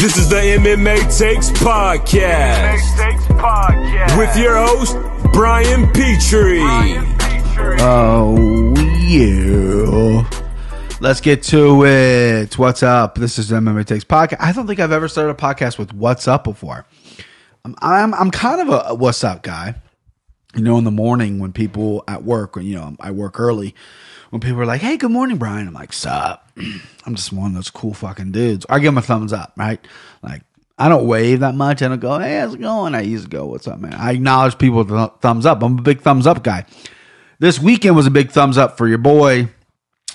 This is the MMA Takes Podcast. MMA Takes Podcast. With your host, Brian Petrie. Oh, yeah. Let's get to it. What's up? This is MMA Takes Podcast. I don't think I've ever started a podcast with What's Up before. I'm, I'm, I'm kind of a What's Up guy. You know, in the morning when people at work, you know, I work early, when people are like, hey, good morning, Brian, I'm like, sup? I'm just one of those cool fucking dudes. I give them a thumbs up, right? Like, I don't wave that much. I don't go, hey, how's it going? I used to go, what's up, man? I acknowledge people with th- thumbs up. I'm a big thumbs up guy. This weekend was a big thumbs up for your boy.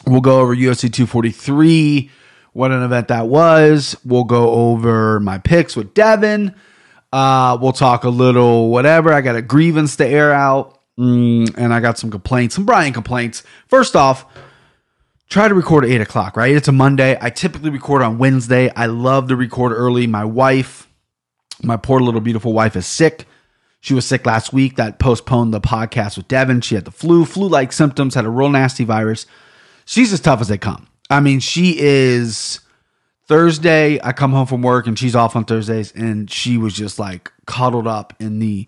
We'll go over UFC 243, what an event that was. We'll go over my picks with Devin. Uh, we'll talk a little whatever. I got a grievance to air out, mm, and I got some complaints, some Brian complaints. First off, try to record at eight o'clock, right? It's a Monday. I typically record on Wednesday. I love to record early. My wife, my poor little beautiful wife, is sick. She was sick last week. That postponed the podcast with Devin. She had the flu, flu like symptoms, had a real nasty virus. She's as tough as they come. I mean, she is. Thursday, I come home from work and she's off on Thursdays, and she was just like cuddled up in the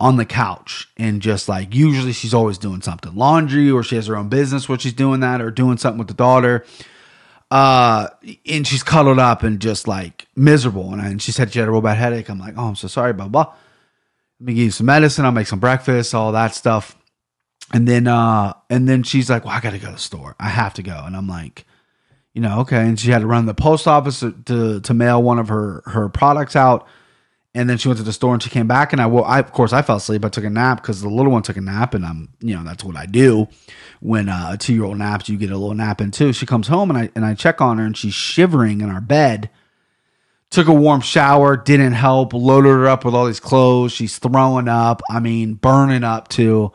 on the couch and just like usually she's always doing something. Laundry or she has her own business where she's doing that or doing something with the daughter. Uh and she's cuddled up and just like miserable. And, I, and she said she had a real bad headache. I'm like oh i'm so sorry blah blah let me give you some medicine. I'll make some breakfast all that stuff. And then uh and then she's like well i gotta go to the store. I have to go. And i'm like you know okay. And she had to run the post office to to, mail one of her her products out and then she went to the store and she came back and I well I of course I fell asleep. I took a nap because the little one took a nap and I'm you know that's what I do when uh, a two year old naps you get a little nap in too. She comes home and I and I check on her and she's shivering in our bed. Took a warm shower, didn't help. Loaded her up with all these clothes. She's throwing up. I mean, burning up too.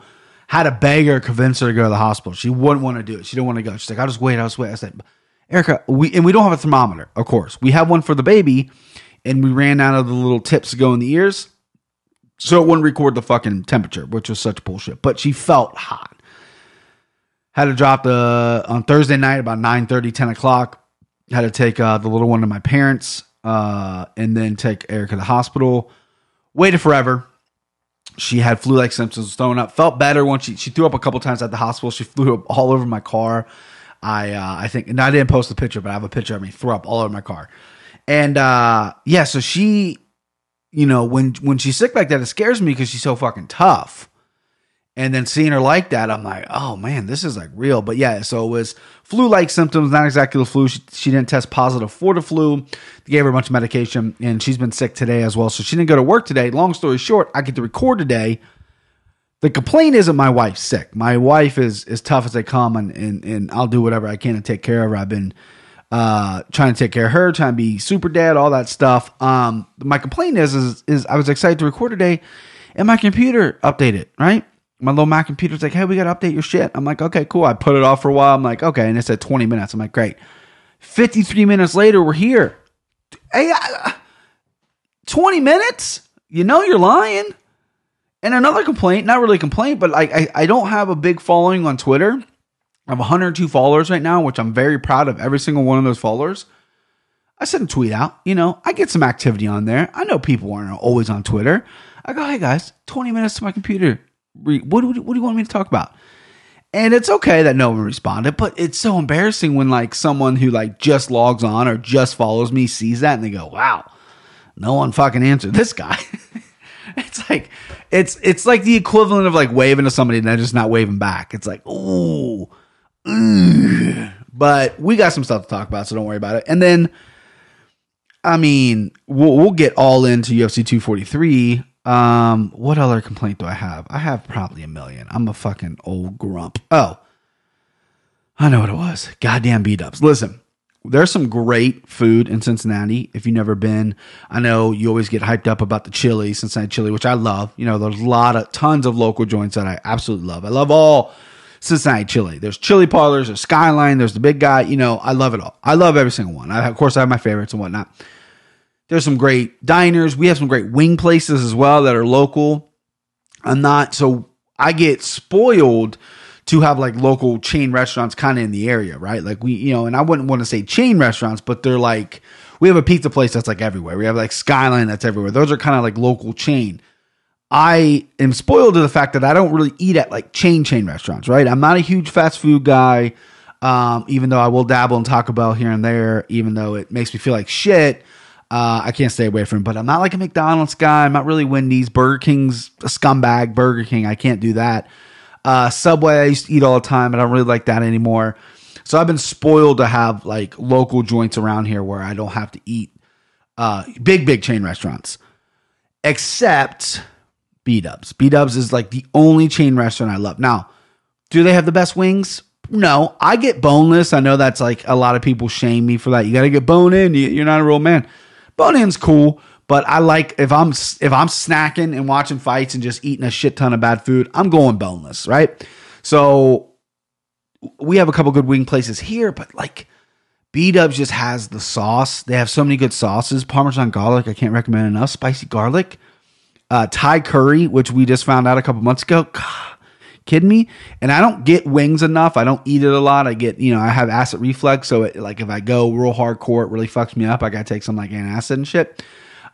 Had to beg her, convince her to go to the hospital. She wouldn't want to do it. She didn't want to go. She's like, I'll just wait. I'll just wait. I said, Erica, we and we don't have a thermometer, of course. We have one for the baby and we ran out of the little tips to go in the ears. So it wouldn't record the fucking temperature, which was such bullshit. But she felt hot. Had to drop the on Thursday night about 9 30, 10 o'clock. Had to take uh, the little one to my parents uh, and then take Erica to the hospital. Waited forever. She had flu like symptoms, throwing up. Felt better once she, she threw up a couple times at the hospital. She flew up all over my car. I uh, I think, and I didn't post the picture, but I have a picture of me throw up all over my car. And uh yeah, so she, you know, when when she's sick like that, it scares me because she's so fucking tough. And then seeing her like that, I'm like, oh man, this is like real. But yeah, so it was flu-like symptoms, not exactly the flu. She, she didn't test positive for the flu. They gave her a bunch of medication, and she's been sick today as well. So she didn't go to work today. Long story short, I get to record today. The complaint isn't my wife's sick. My wife is as tough as they come, and, and and I'll do whatever I can to take care of her. I've been uh, trying to take care of her, trying to be super dad, all that stuff. Um, my complaint is, is, is I was excited to record today, and my computer updated. Right, my little Mac computer's like, hey, we got to update your shit. I'm like, okay, cool. I put it off for a while. I'm like, okay, and it said 20 minutes. I'm like, great. 53 minutes later, we're here. Hey, uh, 20 minutes? You know you're lying. And another complaint, not really a complaint, but I, I, I don't have a big following on Twitter. I have 102 followers right now, which I'm very proud of every single one of those followers. I sent a tweet out. You know, I get some activity on there. I know people aren't always on Twitter. I go, hey guys, 20 minutes to my computer. What, what, what do you want me to talk about? And it's okay that no one responded, but it's so embarrassing when like someone who like just logs on or just follows me sees that and they go, wow, no one fucking answered this guy. it's like it's it's like the equivalent of like waving to somebody and they're just not waving back. It's like, but we got some stuff to talk about, so don't worry about it. And then, I mean, we'll, we'll get all into UFC 243. Um, what other complaint do I have? I have probably a million. I'm a fucking old grump. Oh, I know what it was. Goddamn B Dubs. Listen, there's some great food in Cincinnati. If you've never been, I know you always get hyped up about the chili, Cincinnati chili, which I love. You know, there's a lot of tons of local joints that I absolutely love. I love all Cincinnati chili. There's chili parlors, there's Skyline, there's the big guy. You know, I love it all. I love every single one. I, of course, I have my favorites and whatnot. There's some great diners. We have some great wing places as well that are local. I'm not so I get spoiled to have like local chain restaurants kind of in the area, right? Like we, you know, and I wouldn't want to say chain restaurants, but they're like we have a pizza place that's like everywhere. We have like Skyline that's everywhere. Those are kind of like local chain. I am spoiled to the fact that I don't really eat at like chain chain restaurants, right? I'm not a huge fast food guy. Um, even though I will dabble in Taco Bell here and there, even though it makes me feel like shit, uh, I can't stay away from it. But I'm not like a McDonald's guy. I'm not really Wendy's. Burger King's a scumbag. Burger King, I can't do that. Uh, Subway, I used to eat all the time. but I don't really like that anymore. So I've been spoiled to have like local joints around here where I don't have to eat uh, big, big chain restaurants. Except B Dubs. B Dubs is like the only chain restaurant I love. Now, do they have the best wings? No, I get boneless. I know that's like a lot of people shame me for that. You got to get bone in. You're not a real man. Bone in's cool, but I like if I'm if I'm snacking and watching fights and just eating a shit ton of bad food, I'm going boneless, right? So we have a couple good wing places here, but like B Dubs just has the sauce. They have so many good sauces. Parmesan garlic, I can't recommend enough. Spicy garlic, uh, Thai curry, which we just found out a couple months ago. Kidding me? And I don't get wings enough. I don't eat it a lot. I get, you know, I have acid reflux. So it, like if I go real hardcore, it really fucks me up. I got to take some like antacid and shit.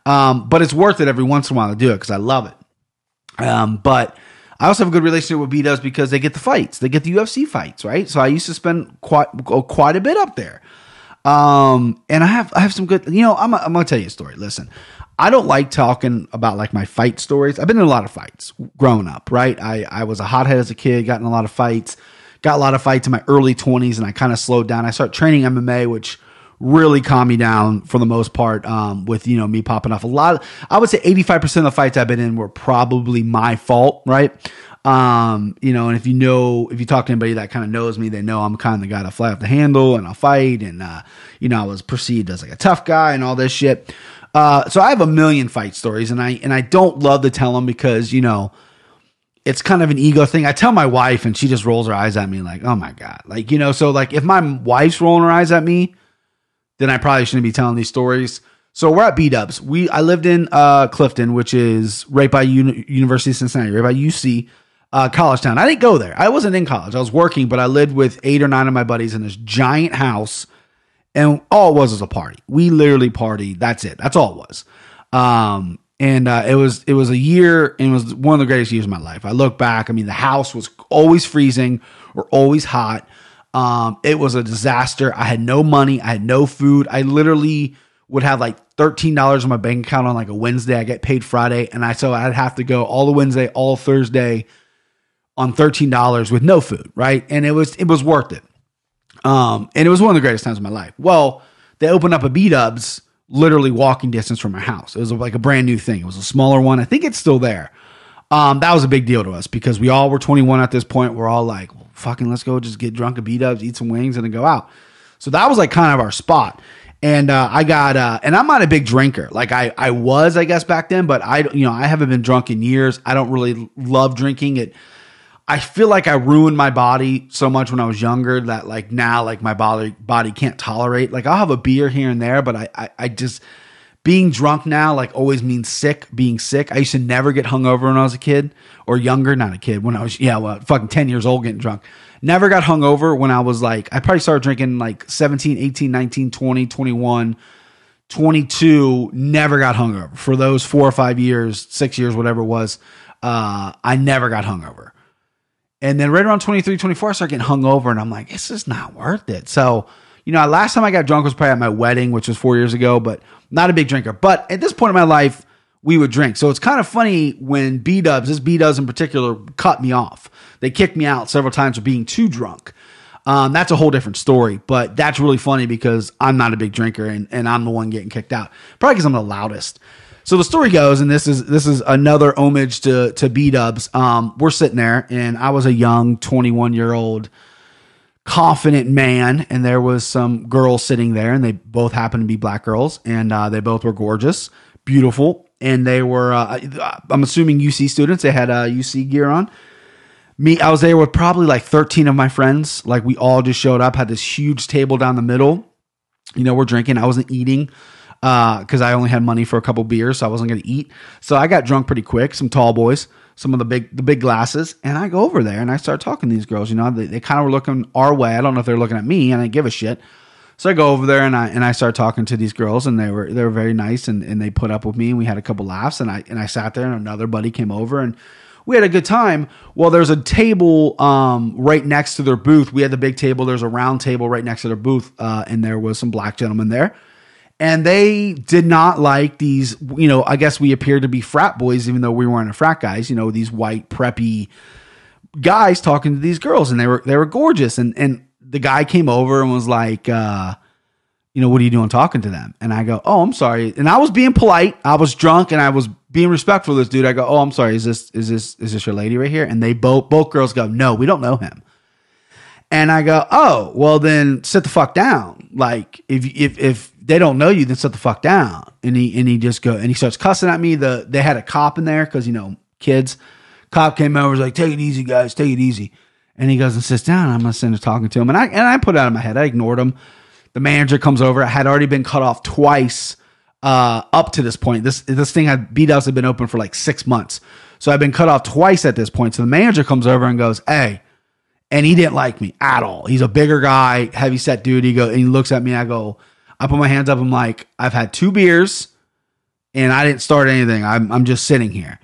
Um, but it's worth it every once in a while to do it because I love it. Um, but I also have a good relationship with B Dubs because they get the fights. They get the UFC fights, right? So I used to spend quite quite a bit up there. Um, and I have I have some good. You know, I'm I'm gonna tell you a story. Listen, I don't like talking about like my fight stories. I've been in a lot of fights growing up, right? I, I was a hothead as a kid, got in a lot of fights, got a lot of fights in my early 20s, and I kind of slowed down. I started training MMA, which really calmed me down for the most part um, with, you know, me popping off a lot. Of, I would say 85% of the fights I've been in were probably my fault, right? Um, you know, and if you know, if you talk to anybody that kind of knows me, they know I'm kind of the guy to fly off the handle and I'll fight. And, uh, you know, I was perceived as like a tough guy and all this shit. Uh, so I have a million fight stories, and I and I don't love to tell them because you know it's kind of an ego thing. I tell my wife, and she just rolls her eyes at me like, "Oh my god!" Like you know, so like if my wife's rolling her eyes at me, then I probably shouldn't be telling these stories. So we're at B Dubs. We I lived in uh, Clifton, which is right by Uni- University of Cincinnati, right by UC. Uh, college town. I didn't go there. I wasn't in college. I was working, but I lived with eight or nine of my buddies in this giant house and all it was was a party. We literally partied. That's it. That's all it was. Um, and uh, it was it was a year and it was one of the greatest years of my life. I look back. I mean, the house was always freezing or always hot. Um, it was a disaster. I had no money. I had no food. I literally would have like thirteen dollars in my bank account on like a Wednesday. I get paid Friday, and I so I'd have to go all the Wednesday, all Thursday on thirteen dollars with no food, right? And it was it was worth it. Um, and it was one of the greatest times of my life. Well, they opened up a B Dubs literally walking distance from our house. It was like a brand new thing. It was a smaller one. I think it's still there. Um, that was a big deal to us because we all were 21 at this point. We're all like, well, fucking, let's go just get drunk at B Dubs, eat some wings, and then go out. So that was like kind of our spot. And uh, I got, uh, and I'm not a big drinker. Like I, I was, I guess, back then, but I, you know, I haven't been drunk in years. I don't really love drinking. It I feel like I ruined my body so much when I was younger that like now like my body body can't tolerate. Like I'll have a beer here and there, but I I, I just being drunk now like always means sick. Being sick. I used to never get hungover when I was a kid or younger, not a kid. When I was yeah, well, fucking ten years old getting drunk. Never got hungover when I was like I probably started drinking like 17, 18, 19, 20, 21. 22 never got hungover for those four or five years six years whatever it was uh, i never got hungover and then right around 23, 24, I start getting hung over and I'm like, this is not worth it. So, you know, last time I got drunk was probably at my wedding, which was four years ago, but not a big drinker. But at this point in my life, we would drink. So it's kind of funny when B Dubs, this B Dubs in particular, cut me off. They kicked me out several times for being too drunk. Um, that's a whole different story, but that's really funny because I'm not a big drinker and, and I'm the one getting kicked out. Probably because I'm the loudest. So the story goes, and this is this is another homage to to B Dubs. Um, we're sitting there, and I was a young 21 year old confident man, and there was some girls sitting there, and they both happened to be black girls, and uh, they both were gorgeous, beautiful, and they were. Uh, I'm assuming UC students. They had uh, UC gear on. Me, I was there with probably like 13 of my friends. Like we all just showed up, had this huge table down the middle. You know, we're drinking. I wasn't eating because uh, I only had money for a couple beers, so I wasn't going to eat. So I got drunk pretty quick. Some tall boys, some of the big the big glasses, and I go over there and I start talking to these girls. You know, they, they kind of were looking our way. I don't know if they're looking at me, and I give a shit. So I go over there and I and I start talking to these girls and they were they were very nice and, and they put up with me and we had a couple laughs and I and I sat there and another buddy came over and we had a good time. Well, there's a table um, right next to their booth. We had the big table. There's a round table right next to their booth, uh, and there was some black gentlemen there, and they did not like these. You know, I guess we appeared to be frat boys, even though we weren't a frat guys. You know, these white preppy guys talking to these girls, and they were they were gorgeous, and and the guy came over and was like. Uh, you know, what are you doing talking to them? And I go, oh, I'm sorry. And I was being polite. I was drunk and I was being respectful this dude. I go, oh, I'm sorry. Is this is this is this your lady right here? And they both both girls go, no, we don't know him. And I go, oh, well then sit the fuck down. Like if if if they don't know you, then sit the fuck down. And he and he just go and he starts cussing at me. The they had a cop in there because you know kids. Cop came over, was like, take it easy, guys, take it easy. And he goes and sits down. I'm sitting there talking to him, and I and I put it out of my head. I ignored him. The manager comes over. I had already been cut off twice uh, up to this point. This this thing had B Dubs had been open for like six months, so I've been cut off twice at this point. So the manager comes over and goes, "Hey," and he didn't like me at all. He's a bigger guy, heavy set dude. He go and he looks at me. I go, I put my hands up. I'm like, I've had two beers, and I didn't start anything. I'm I'm just sitting here.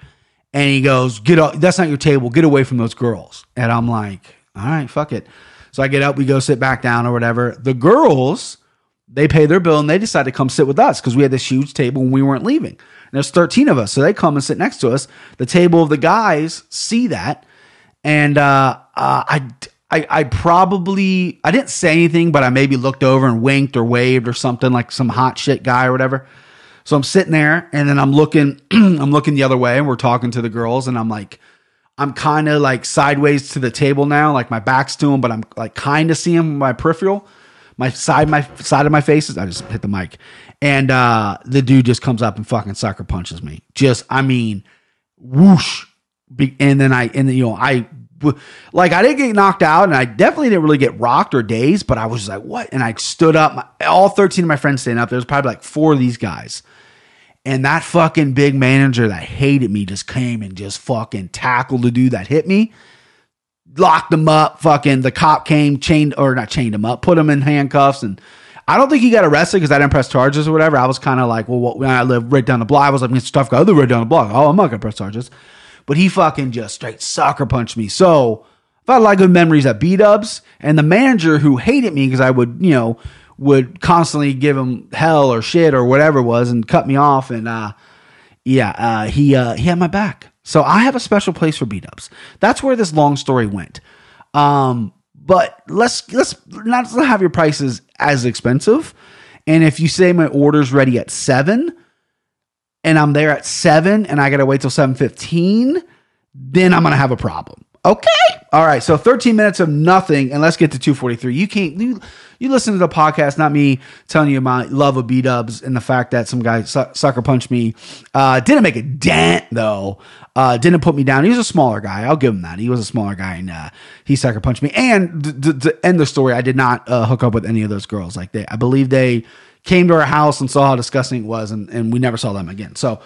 And he goes, "Get up! That's not your table. Get away from those girls." And I'm like, "All right, fuck it." So I get up, we go sit back down or whatever. The girls, they pay their bill and they decide to come sit with us because we had this huge table and we weren't leaving. And there's 13 of us. So they come and sit next to us. The table of the guys see that. And uh, uh, I, I, I probably, I didn't say anything, but I maybe looked over and winked or waved or something like some hot shit guy or whatever. So I'm sitting there and then I'm looking, I'm looking the other way and we're talking to the girls and I'm like, I'm kind of like sideways to the table now, like my back's to him, but I'm like kind of seeing my peripheral, my side, my side of my face. I just hit the mic, and uh, the dude just comes up and fucking sucker punches me. Just, I mean, whoosh, and then I, and then, you know, I like I didn't get knocked out, and I definitely didn't really get rocked or dazed, but I was like, what? And I stood up. all 13 of my friends standing up. There's probably like four of these guys and that fucking big manager that hated me just came and just fucking tackled the dude that hit me, locked him up. Fucking the cop came, chained or not chained him up, put him in handcuffs, and I don't think he got arrested because I didn't press charges or whatever. I was kind of like, well, what, when I live right down the block, I was like, Mr. Guy, I live right down the block. Oh, I'm not gonna press charges, but he fucking just straight sucker punched me. So I've had a lot of good memories at B Dubs, and the manager who hated me because I would, you know would constantly give him hell or shit or whatever it was and cut me off. And uh, yeah, uh, he uh, he had my back. So I have a special place for B Dubs. That's where this long story went. Um, but let's let's not have your prices as expensive. And if you say my order's ready at seven, and I'm there at seven, and I gotta wait till seven fifteen, then I'm gonna have a problem. Okay. All right. So 13 minutes of nothing, and let's get to 243. You can't you, you listen to the podcast, not me telling you my love of B Dubs and the fact that some guy su- sucker punched me. Uh, didn't make a dent though. Uh, didn't put me down. He was a smaller guy. I'll give him that. He was a smaller guy, and uh, he sucker punched me. And to end the story, I did not uh, hook up with any of those girls. Like they, I believe they came to our house and saw how disgusting it was, and, and we never saw them again. So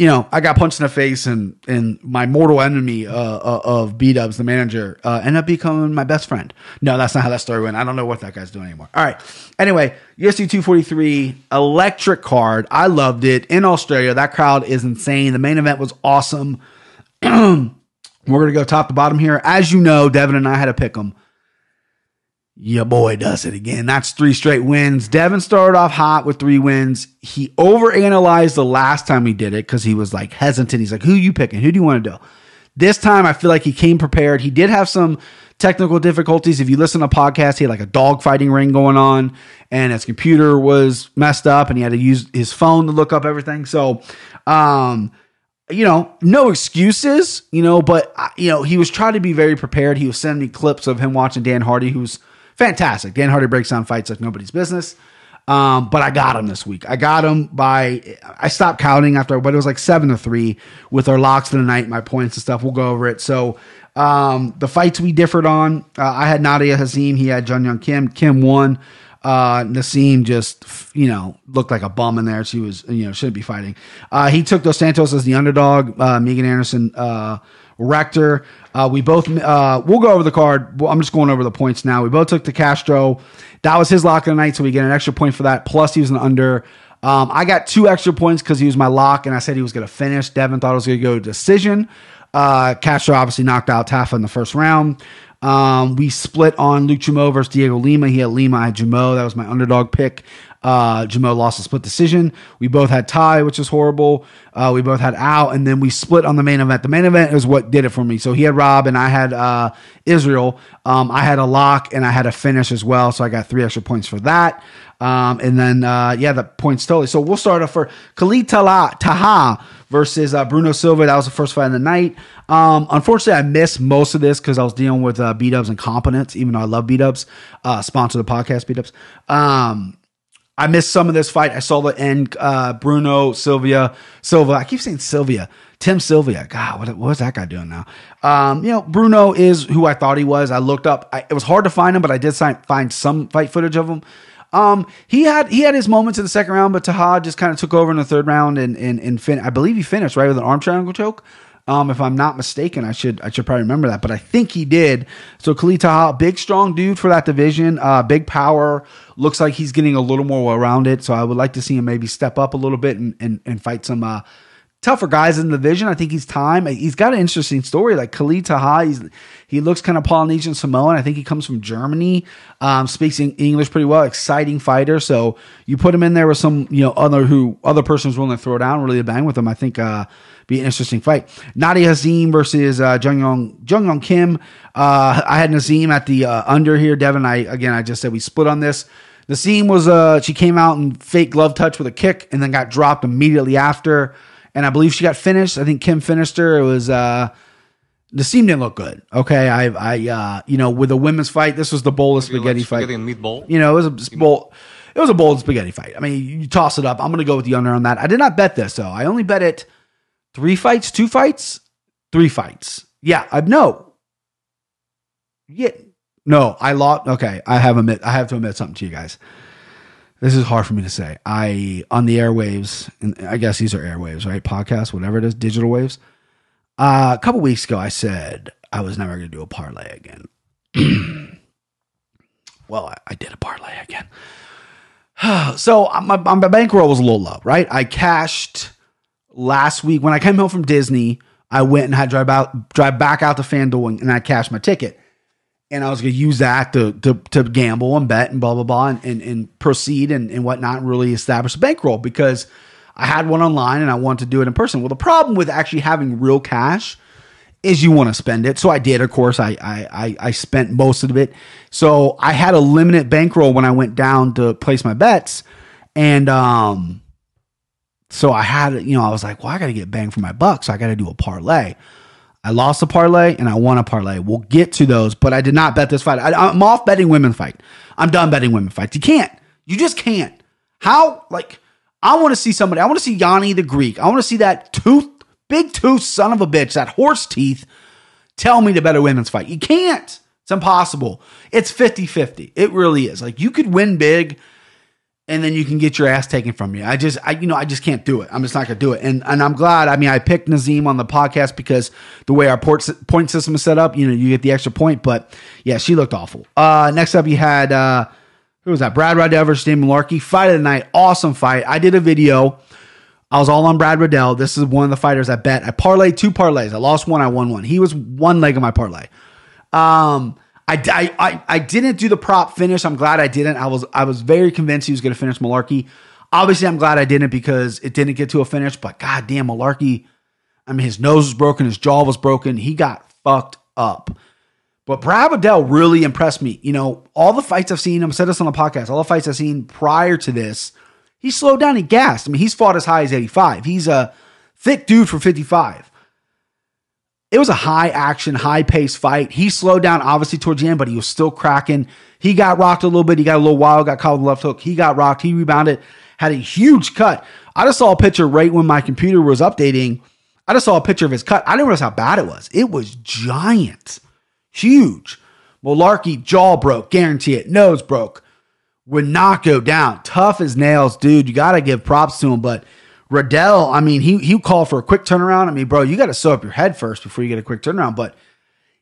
you know, I got punched in the face, and and my mortal enemy uh, uh, of B Dubs, the manager, uh, ended up becoming my best friend. No, that's not how that story went. I don't know what that guy's doing anymore. All right. Anyway, UFC 243 electric card. I loved it in Australia. That crowd is insane. The main event was awesome. We're gonna go top to bottom here. As you know, Devin and I had to pick them your boy does it again. That's three straight wins. Devin started off hot with three wins. He overanalyzed the last time he did it because he was like hesitant. He's like, who you picking? Who do you want to do? This time I feel like he came prepared. He did have some technical difficulties. If you listen to podcast, he had like a dog fighting ring going on and his computer was messed up and he had to use his phone to look up everything. So, um, you know, no excuses, you know, but, uh, you know, he was trying to be very prepared. He was sending me clips of him watching Dan Hardy, who's fantastic. Dan Hardy breaks down fights like nobody's business. Um, but I got him this week. I got him by I stopped counting after, but it was like seven to three with our locks for the night, my points and stuff. We'll go over it. So um, the fights we differed on, uh, I had Nadia Kassem, he had Jun Young Kim. Kim won. Uh, Naseem just, you know, looked like a bum in there. She was, you know, shouldn't be fighting. Uh, he took Dos Santos as the underdog. Uh, Megan Anderson, uh, Rector. Uh, we both, uh, we'll go over the card. I'm just going over the points now. We both took the Castro. That was his lock of the night, so we get an extra point for that. Plus, he was an under. Um, I got two extra points because he was my lock, and I said he was going to finish. Devin thought it was going to go decision. Uh, Castro obviously knocked out Tafa in the first round. Um, we split on Luke Jumeau versus Dhiego Lima. He had Lima, I had Jumeau. That was my underdog pick. Uh, Jumeau lost a split decision. We both had tie, which is horrible. Uh, we both had out, and then we split on the main event. The main event is what did it for me. So he had Rob, and I had uh, Israel. Um, I had a lock, and I had a finish as well. So I got three extra points for that. Um, and then, uh, yeah, the points totally. So we'll start off for Khalid Taha versus uh, Bruno Silva. That was the first fight of the night. Um, unfortunately, I missed most of this because I was dealing with uh, B Dubs and competence, even though I love B Dubs. Uh, sponsor the podcast, B Dubs. Um, I missed some of this fight. I saw the end. Uh, Bruno Sylvia Silva. I keep saying Sylvia. Tim Sylvia. God, what, what is that guy doing now? Um, you know, Bruno is who I thought he was. I looked up. I, it was hard to find him, but I did find some fight footage of him. Um, he had he had his moments in the second round, but Taha just kind of took over in the third round and and and fin- I believe he finished right with an arm triangle choke. Um, if I'm not mistaken, I should I should probably remember that, but I think he did. So Khalid Taha, big strong dude for that division, uh, big power. Looks like he's getting a little more well rounded. So I would like to see him maybe step up a little bit and and, and fight some uh, tougher guys in the division. I think he's time. He's got an interesting story. Like Khalid Taha, he's he looks kind of Polynesian Samoan. I think he comes from Germany. Um, speaks English pretty well. Exciting fighter. So you put him in there with some you know other who other person's willing to throw down, really to bang with him. I think uh, be an interesting fight. Nadia Kassem versus uh, Jung Yong Jung Yong Kim. Uh, I had Nazim at the uh, under here. Devin, I again I just said we split on this. Nazim was uh she came out and fake glove touch with a kick and then got dropped immediately after. And I believe she got finished. I think Kim finished her. It was uh Nassim didn't look good. Okay, I, I, uh, you know, with a women's fight, this was the boldest spaghetti, like spaghetti fight. meatball. You know, it was a bowl. It was a bold spaghetti fight. I mean, you toss it up. I'm going to go with the under on that. I did not bet this though. I only bet it three fights, two fights, three fights. Yeah, I no. Yeah, no, I lost. Okay, I have admit. I have to admit something to you guys. This is hard for me to say. I on the airwaves, and I guess these are airwaves, right? Podcasts, whatever it is, digital waves. Uh, a couple weeks ago, I said I was never going to do a parlay again. well, I, I, did a parlay again. so uh, my, my bankroll was a little low, right? I cashed last week when I came home from Disney. I went and had to drive out, drive back out to FanDuel, and I cashed my ticket. And I was going to use that to, to to gamble and bet and blah blah blah and, and, and proceed and, and whatnot, and really establish a bankroll because I had one online and I wanted to do it in person. Well, the problem with actually having real cash is you want to spend it. So I did, of course. I, I I spent most of it. So I had a limited bankroll when I went down to place my bets, and um, so I had you know I was like, well, I got to get bang for my buck, so I got to do a parlay. I lost a parlay and I won a parlay. We'll get to those, but I did not bet this fight. I, I'm off betting women fight. I'm done betting women fights. You can't. You just can't. How like I want to see somebody. I want to see Yanni the Greek. I want to see that tooth, big tooth son of a bitch, that horse teeth tell me to bet a women's fight. You can't. It's impossible. It's 50 50. It really is. Like you could win big and then you can get your ass taken from you. I just, I, you know, I just can't do it. I'm just not gonna do it. And and I'm glad. I mean, I picked Nazim on the podcast because the way our port, point system is set up, you know, you get the extra point. But yeah, she looked awful. Uh, next up, you had uh, who was that? Brad Riddell versus Jamie Mullarkey. Fight of the night. Awesome fight. I did a video. I was all on Brad Riddell. This is one of the fighters I bet. I parlayed two parlays. I lost one. I won one. He was one leg of my parlay. Um, I, I, I, didn't do the prop finish. I'm glad I didn't. I was I was very convinced he was going to finish Mullarkey. Obviously, I'm glad I didn't because it didn't get to a finish. But goddamn, Mullarkey. I mean, his nose was broken. His jaw was broken. He got fucked up. But Brad really impressed me. You know, all the fights I've seen, I've said this on the podcast, all the fights I've seen prior to this, he slowed down, he gassed. I mean, he's fought as high as 85. He's a thick dude for 55. It was a high action, high pace fight. He slowed down obviously towards the end, but he was still cracking. He got rocked a little bit. He got a little wild, got caught with the left hook. He got rocked. He rebounded, had a huge cut. I just saw a picture right when my computer was updating. I just saw a picture of his cut. I didn't realize how bad it was. It was giant. Huge. Mullarkey jaw broke, guarantee it. Nose broke. Would not go down. Tough as nails, dude. You got to give props to him. But Riddell, I mean, he he called for a quick turnaround. I mean, bro, you got to sew up your head first before you get a quick turnaround. But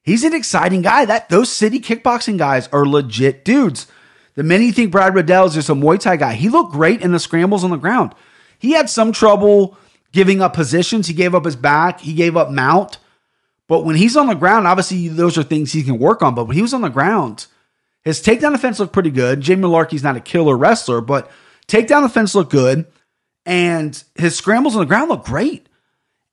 he's an exciting guy. That those city kickboxing guys are legit dudes. The minute you think Brad Riddell is just a Muay Thai guy, he looked great in the scrambles on the ground. He had some trouble giving up positions. He gave up his back. He gave up mount. But when he's on the ground, obviously those are things he can work on. But when he was on the ground, his takedown defense looked pretty good. Jamie Mullarkey's not a killer wrestler, but takedown defense looked good and his scrambles on the ground look great.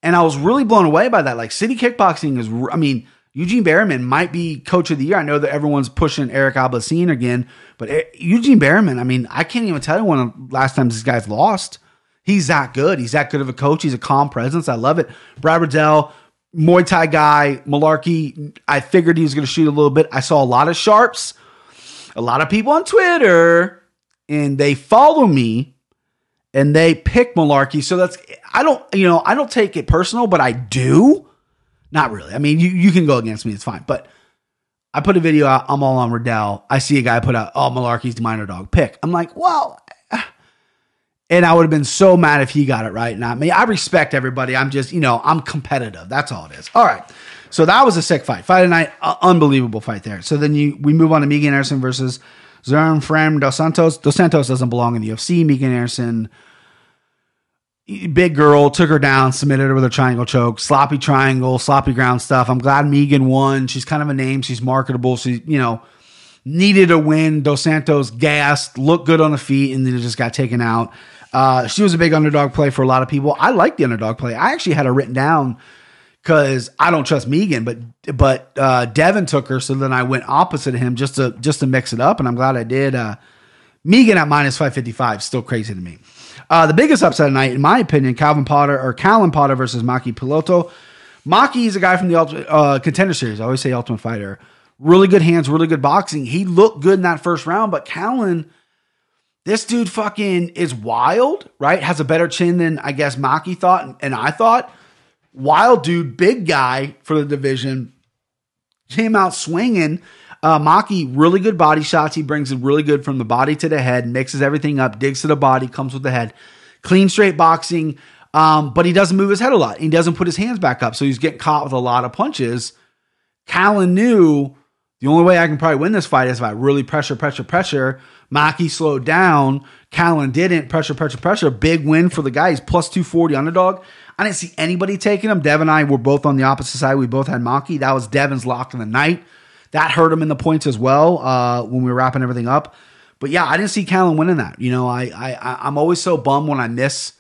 And I was really blown away by that. Like city kickboxing is, I mean, Eugene Bareman might be coach of the year. I know that everyone's pushing Eric Albarracin again, but eh, Eugene Bareman, I mean, I can't even tell you when the last time this guy's lost. He's that good. He's that good of a coach. He's a calm presence. I love it. Brad Riddell, Muay Thai guy, Mullarkey. I figured he was going to shoot a little bit. I saw a lot of sharps, a lot of people on Twitter, and they follow me and they pick Mullarkey. So that's I don't you know I don't take it personal, but I do. Not really. I mean, you you can go against me, it's fine. But I put a video out. I'm all on Riddell. I see a guy put out, oh Mullarkey's the minor dog pick. I'm like, well. And I would have been so mad if he got it right, not me. I respect everybody. I'm just, you know, I'm competitive. That's all it is. All right. So that was a sick fight. Fight of night, uh, unbelievable fight there. So then you we move on to Megan Anderson versus Zarah Fairn Dos Santos. Dos Santos doesn't belong in the UFC. Megan Anderson big girl, took her down, submitted her with a triangle choke, sloppy triangle, sloppy ground stuff. I'm glad Megan won. She's kind of a name. She's marketable. She, you know, needed a win. Dos Santos gassed, looked good on the feet, and then it just got taken out. Uh, she was a big underdog play for a lot of people. I like the underdog play. I actually had her written down because I don't trust Megan, but but uh, Devin took her, so then I went opposite of him just to just to mix it up, and I'm glad I did. Uh, Megan at minus five fifty five, still crazy to me. Uh, the biggest upset tonight, in my opinion, Calvin Potter or Callan Potter versus Maki Pitolo. Maki is a guy from the uh, contender series. I always say Ultimate Fighter. Really good hands, really good boxing. He looked good in that first round, but Callan, this dude fucking is wild, right? Has a better chin than I guess Maki thought and I thought. Wild dude, big guy for the division. Came out swinging. Uh, Maki, really good body shots. He brings it really good from the body to the head, mixes everything up, digs to the body, comes with the head. Clean, straight boxing, um, but he doesn't move his head a lot. He doesn't put his hands back up, so he's getting caught with a lot of punches. Callan knew the only way I can probably win this fight is if I really pressure, pressure, pressure. Maki slowed down. Callan didn't. Pressure, pressure, pressure. Big win for the guy. He's plus 240 underdog. I didn't see anybody taking him. Dev and I were both on the opposite side. We both had Maki. That was Devin's lock of the night. That hurt him in the points as well uh, when we were wrapping everything up. But yeah, I didn't see Callan winning that. You know, I, I I'm always so bummed when I miss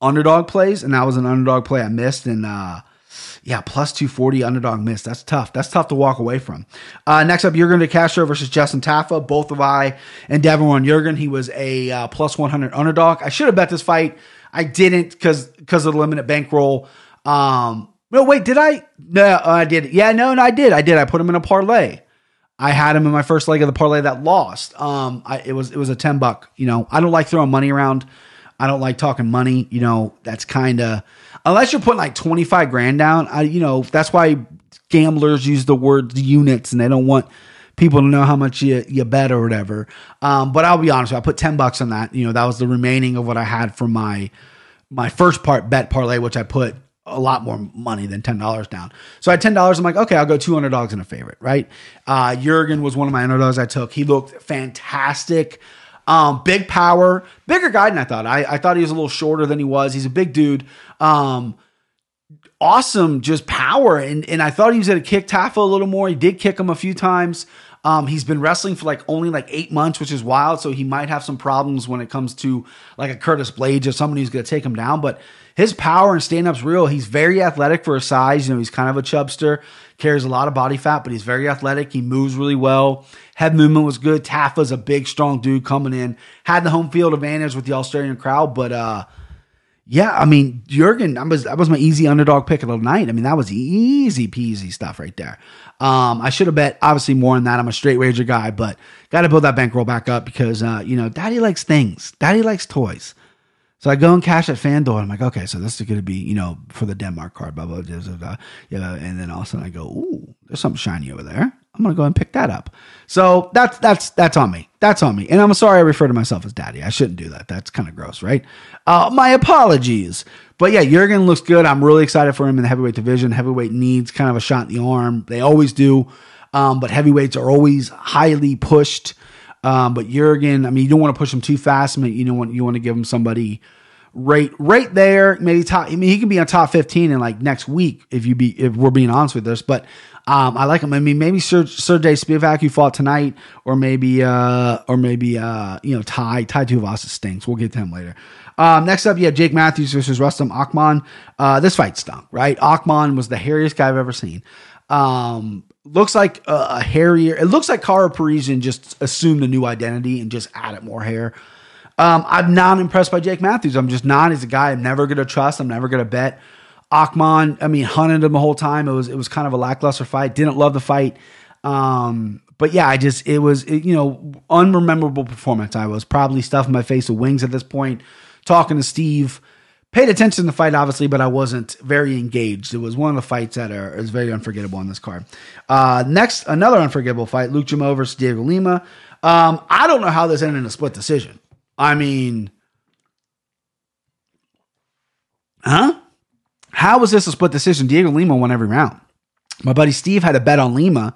underdog plays, and that was an underdog play I missed. And uh, yeah, plus 240 underdog miss. That's tough. That's tough to walk away from. Uh, next up, Yorgan De Castro versus Justin Tafa. Both of I and Devin were on Yorgan. He was a uh, plus 100 underdog. I should have bet this fight. I didn't because because of the limited bankroll. Um, no, wait, did I? No, I did. Yeah, no, no, I did. I did. I put him in a parlay. I had him in my first leg of the parlay that lost. Um, I, it was it was a ten buck. You know, I don't like throwing money around. I don't like talking money. You know, that's kind of unless you're putting like twenty five grand down. I, you know, that's why gamblers use the word units and they don't want people to know how much you, you bet or whatever. Um, but I'll be honest, I put ten bucks on that. You know, that was the remaining of what I had for my my first part bet parlay, which I put a lot more money than ten dollars down. So I had ten dollars, I'm like, okay, I'll go two hundred dollars in a favorite, right? Uh, Yorgan was one of my underdogs I took. He looked fantastic. Um, big power, bigger guy than I thought. I, I thought he was a little shorter than he was. He's a big dude. Um, awesome, just power, and and I thought he was going to kick Tafa a little more. He did kick him a few times. Um, he's been wrestling for like only like eight months, which is wild. So he might have some problems when it comes to like a Curtis Blaydes or somebody who's going to take him down. But his power and stand up's real. He's very athletic for his size. You know, he's kind of a chubster, carries a lot of body fat, but he's very athletic. He moves really well. Head movement was good. Tafa's a big, strong dude coming in. Had the home field advantage with the Australian crowd, but uh, yeah, I mean, Yorgan, that was that was my easy underdog pick of the night. I mean, that was easy peasy stuff right there. Um, I should have bet obviously more than that. I'm a straight wager guy, but got to build that bankroll back up because uh, you know, Daddy likes things. Daddy likes toys. So I go and cash at FanDuel. I'm like, okay, so this is going to be, you know, for the Denmark card, blah, blah, blah, blah, blah. And then all of a sudden I go, ooh, there's something shiny over there. I'm going to go and pick that up. So that's, that's, that's on me. That's on me. And I'm sorry I refer to myself as daddy. I shouldn't do that. That's kind of gross, right? Uh, my apologies. But yeah, Yorgan looks good. I'm really excited for him in the heavyweight division. Heavyweight needs kind of a shot in the arm. They always do. Um, but heavyweights are always highly pushed. Um, but Yorgan, I mean, you don't want to push him too fast. I mean, you don't want you want to give him somebody right right there. Maybe top. I mean, he can be on top 15 in like next week if you be if we're being honest with this. But um, I like him. I mean, maybe Sir Sergey Spivak who fought tonight, or maybe uh, or maybe uh, you know Tai Tai Tuivasa stinks. We'll get to him later. Um, next up, you have Jake Matthews versus Rostem Akman. Uh, this fight stunk, right? Akman was the hairiest guy I've ever seen. Um, looks like a, a hairier. It looks like Karo Parisyan just assumed a new identity and just added more hair. Um, I'm not impressed by Jake Matthews. I'm just not. He's a guy I'm never going to trust. I'm never going to bet. Akman, I mean, hunted him the whole time. It was it was kind of a lackluster fight. Didn't love the fight. Um, but yeah, I just it was it, you know unrememberable performance. I was probably stuffing my face with wings at this point. Talking to Steve, paid attention to the fight obviously, but I wasn't very engaged. It was one of the fights that are is very unforgettable on this card. Uh, next, another unforgettable fight: Luke Jumeau versus Dhiego Lima. Um, I don't know how this ended in a split decision. I mean, huh? How was this a split decision? Dhiego Lima won every round. My buddy Steve had a bet on Lima,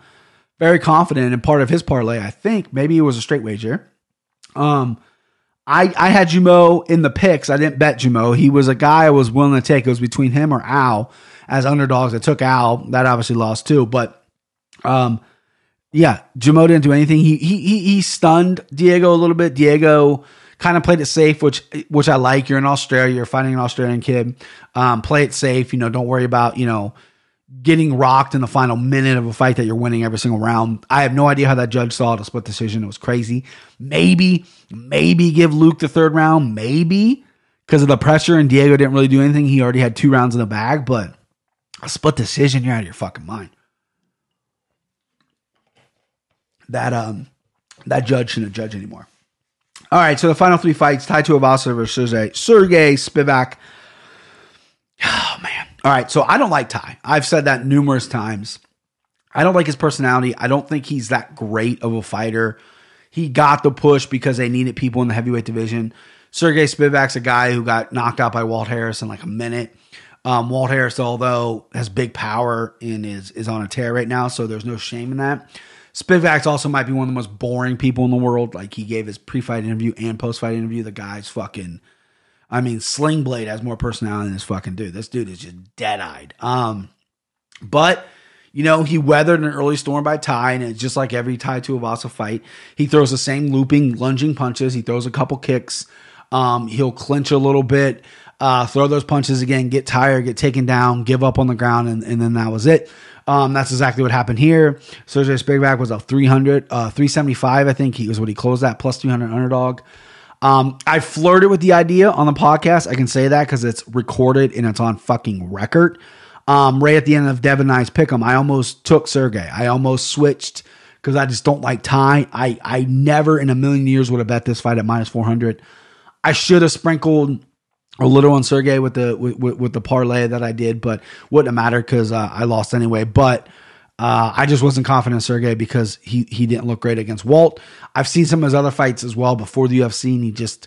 very confident in part of his parlay. I think maybe it was a straight wager. Um, I I had Jumeau in the picks. I didn't bet Jumeau. He was a guy I was willing to take. It was between him or Al as underdogs. I took Al. That obviously lost too. But um, yeah, Jumeau didn't do anything. He he he, he stunned Dhiego a little bit. Dhiego kind of played it safe, which which I like. You're in Australia, you're fighting an Australian kid. Um, play it safe. You know, don't worry about you know getting rocked in the final minute of a fight that you're winning every single round. I have no idea how that judge saw it, a split decision. It was crazy. Maybe, maybe give Luke the third round, maybe because of the pressure and Dhiego didn't really do anything. He already had two rounds in the bag, but a split decision, you're out of your fucking mind. That um that judge shouldn't judge anymore. All right, so the final three fights: Tai Tuivasa versus Sergey Spivak. Oh man! All right, so I don't like Tai. I've said that numerous times. I don't like his personality. I don't think he's that great of a fighter. He got the push because they needed people in the heavyweight division. Sergey Spivak's a guy who got knocked out by Walt Harris in like a minute. Um, Walt Harris, although has big power and is is on a tear right now, so there's no shame in that. Spivak also might be one of the most boring people in the world. Like he gave his pre-fight interview and post-fight interview. The guy's fucking. I mean, Sling Blade has more personality than this fucking dude. This dude is just dead-eyed. Um, but you know, he weathered an early storm by Tai, and it's just like every Tai Tuivasa fight. He throws the same looping, lunging punches. He throws a couple kicks. Um, he'll clinch a little bit, uh, throw those punches again, get tired, get taken down, give up on the ground, and, and then that was it. Um, that's exactly what happened here. Sergey Spivak was a 300, uh, 375, I think he was what he closed at, plus 300 underdog. Um, I flirted with the idea on the podcast. I can say that because it's recorded and it's on fucking record. Um, right at the end of Devin and I's pick 'em, I almost took Sergey. I almost switched because I just don't like Tai. I I never in a million years would have bet this fight at minus 400. I should have sprinkled a little on Sergey with the with, with, the parlay that I did, but wouldn't have mattered because uh, I lost anyway. But uh, I just wasn't confident in Sergey because he he didn't look great against Walt. I've seen some of his other fights as well before the UFC, and he just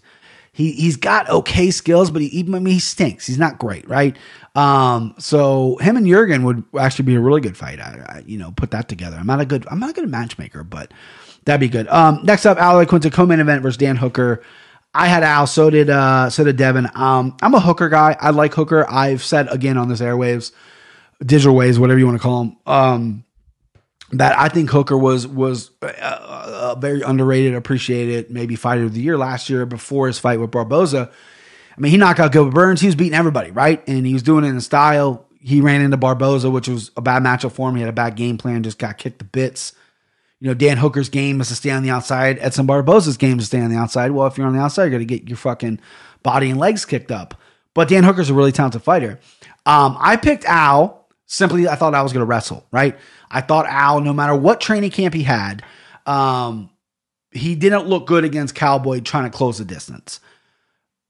he he's got okay skills, but he even I mean, he stinks. He's not great, right? Um, so him and Yorgan would actually be a really good fight. I, I, you know put that together. I'm not a good I'm not a good matchmaker, but that'd be good. Um, next up, Al Iaquinta co-main event versus Dan Hooker. I had Al, so did uh, so did Devin. Um, I'm a Hooker guy. I like Hooker. I've said again on this airwaves, digital waves, whatever you want to call them. Um, that I think Hooker was was a, a very underrated, appreciated, maybe fighter of the year last year before his fight with Barboza. I mean, he knocked out Gilbert Burns. He was beating everybody, right? And he was doing it in style. He ran into Barboza, which was a bad matchup for him. He had a bad game plan, just got kicked to bits you know, Dan Hooker's game is to stay on the outside. Edson Barboza's game is to stay on the outside. Well, if you're on the outside, you're going to get your fucking body and legs kicked up. But Dan Hooker's a really talented fighter. Um, I picked Al simply, I thought I was going to wrestle, right? I thought Al, no matter what training camp he had, um, he didn't look good against Cowboy trying to close the distance.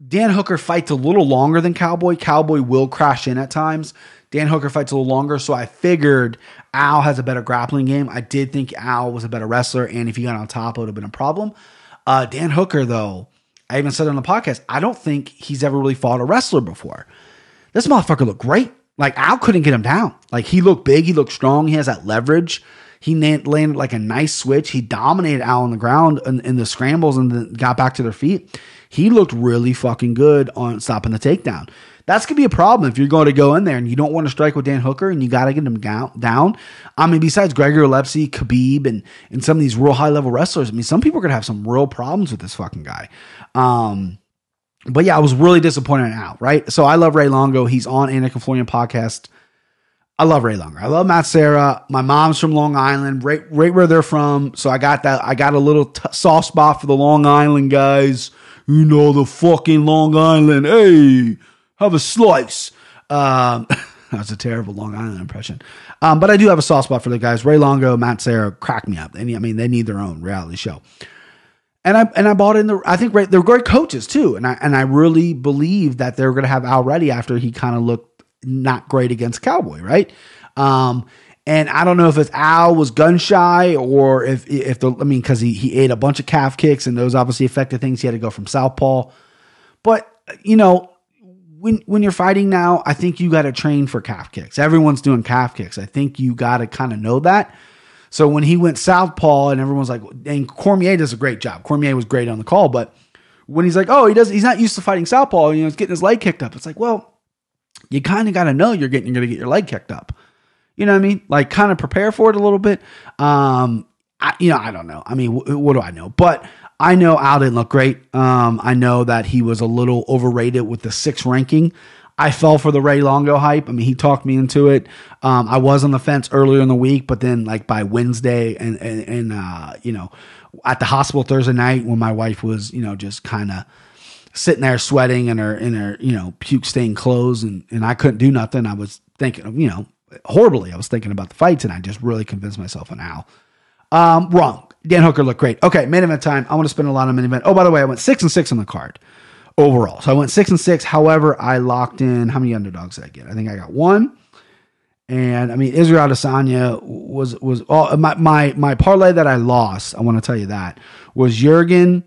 Dan Hooker fights a little longer than Cowboy. Cowboy will crash in at times. Dan Hooker fights a little longer, so I figured Al has a better grappling game. I did think Al was a better wrestler, and if he got on top, it would have been a problem. Uh, Dan Hooker, though, I even said on the podcast, I don't think he's ever really fought a wrestler before. This motherfucker looked great. Like Al couldn't get him down. Like he looked big, he looked strong, he has that leverage. He landed like a nice switch. He dominated Al on the ground in, in the scrambles and then got back to their feet. He looked really fucking good on stopping the takedown. That's gonna be a problem if you're going to go in there and you don't want to strike with Dan Hooker and you got to get him down. I mean, besides Gregor Gillespie, Khabib, and and some of these real high level wrestlers, I mean, some people are gonna have some real problems with this fucking guy. Um, but yeah, I was really disappointed in Al. Right. So I love Ray Longo. He's on Anik Florian podcast. I love Ray Longo. I love Matt Serra. My mom's from Long Island, right, right where they're from. So I got that. I got a little t- soft spot for the Long Island guys. You know the fucking Long Island. Hey, have a slice. Um, that was a terrible Long Island impression. Um, but I do have a soft spot for the guys. Ray Longo, Matt Serra, crack me up. They I mean, they need their own reality show. And I and I bought in the. I think right, they're great coaches too. And I and I really believe that they're going to have Al ready after he kind of looked not great against Cowboy, right? Um, and I don't know if it's Al was gun shy or if if the I mean because he he ate a bunch of calf kicks and those obviously affected things. He had to go from southpaw, but you know when when you're fighting now, I think you got to train for calf kicks. Everyone's doing calf kicks. I think you got to kind of know that. So when he went southpaw and everyone's like, and Cormier does a great job. Cormier was great on the call, but when he's like, oh, he does, he's not used to fighting southpaw. You know, he's getting his leg kicked up. It's like, well, you kind of got to know you're getting you're to get your leg kicked up. You know what I mean? Like kind of prepare for it a little bit. Um, I, you know, I don't know. I mean, wh- what do I know? But I know Al didn't look great. Um, I know that he was a little overrated with the six ranking. I fell for the Ray Longo hype. I mean, he talked me into it. Um, I was on the fence earlier in the week, but then like by Wednesday and and, and uh, you know, at the hospital Thursday night when my wife was you know just kind of sitting there sweating in her in her you know puke stained clothes and and I couldn't do nothing. I was thinking you know horribly. I was thinking about the fights and I just really convinced myself on Al. Um, wrong. Dan Hooker looked great. Okay, main event time. I want to spend a lot of main event. Oh, by the way, I went six and six on the card overall. So I went six and six. However, I locked in how many underdogs did I get? I think I got one. And I mean, Israel Adesanya was was oh, my my my parlay that I lost. I want to tell you that was Yorgan,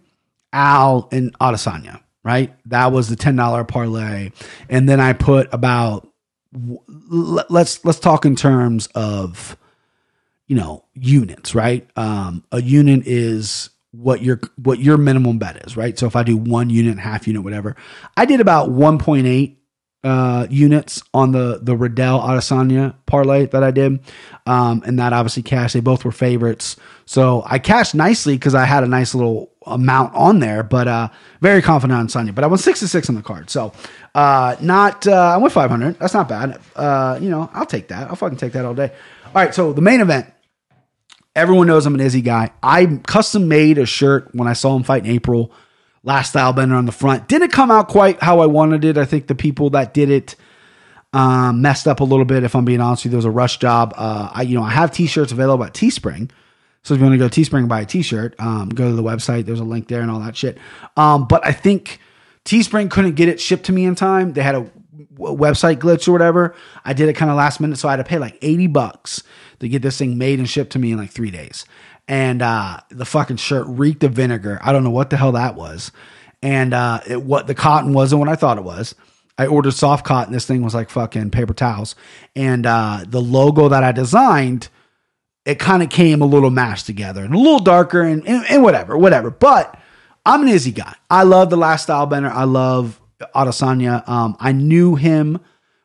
Al, and Adesanya right? That was the ten dollar parlay, and then I put about let's let's talk in terms of you know units, right? Um, a unit is what your what your minimum bet is, right? So if I do one unit, half unit, whatever, I did about one point eight uh, units on the the Riddell Adesanya parlay that I did, um, and that obviously cashed. They both were favorites, so I cashed nicely because I had a nice little amount on there. But uh, very confident on Sonya. But I went six to six on the card, so uh, not uh, I went five hundred. That's not bad. Uh, you know, I'll take that. I'll fucking take that all day. All right, so the main event. Everyone knows I'm an Izzy guy. I custom made a shirt when I saw him fight in April Last Stylebender on the front. Didn't come out quite how I wanted it. I think the people that did it um, messed up a little bit. If I'm being honest with you, there was a rush job. Uh, I, you know, I have t-shirts available at Teespring. So if you want to go to Teespring and buy a t-shirt, um, go to the website. There's a link there and all that shit. Um, but I think Teespring couldn't get it shipped to me in time. They had a website glitch or whatever. I did it kind of last minute, so I had to pay like 80 bucks to get this thing made and shipped to me in like three days and uh, the fucking shirt reeked of vinegar. I don't know what the hell that was, and uh, it, what the cotton wasn't what I thought it was. I ordered soft cotton. This thing was like fucking paper towels, and uh, the logo that I designed, it kind of came a little mashed together and a little darker and, and, and whatever, whatever. But I'm an Izzy guy. I love the Last Stylebender. I love Adesanya. Um, I knew him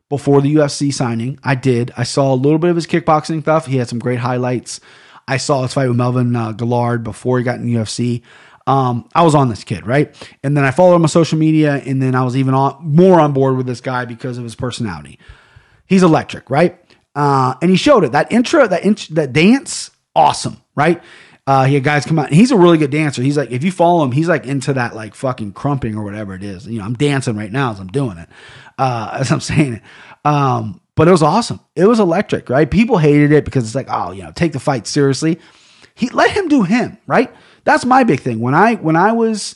before the UFC signing. I did. I saw a little bit of his kickboxing stuff. He had some great highlights. I saw his fight with Melvin uh, Guillard before he got in the UFC. Um, I was on this kid, right? And then I followed him on social media, and then I was even on more on board with this guy because of his personality. He's electric, right? Uh, and he showed it. That intro, that int- that dance, awesome, right? Uh, he had guys come out. he's a really good dancer. He's like, if you follow him, he's like into that like fucking crumping or whatever it is. You know, I'm dancing right now as I'm doing it, uh, as I'm saying it. Um, but it was awesome. It was electric, right? People hated it because it's like, oh, you know, take the fight seriously. He let him do him, right? That's my big thing. When I when I was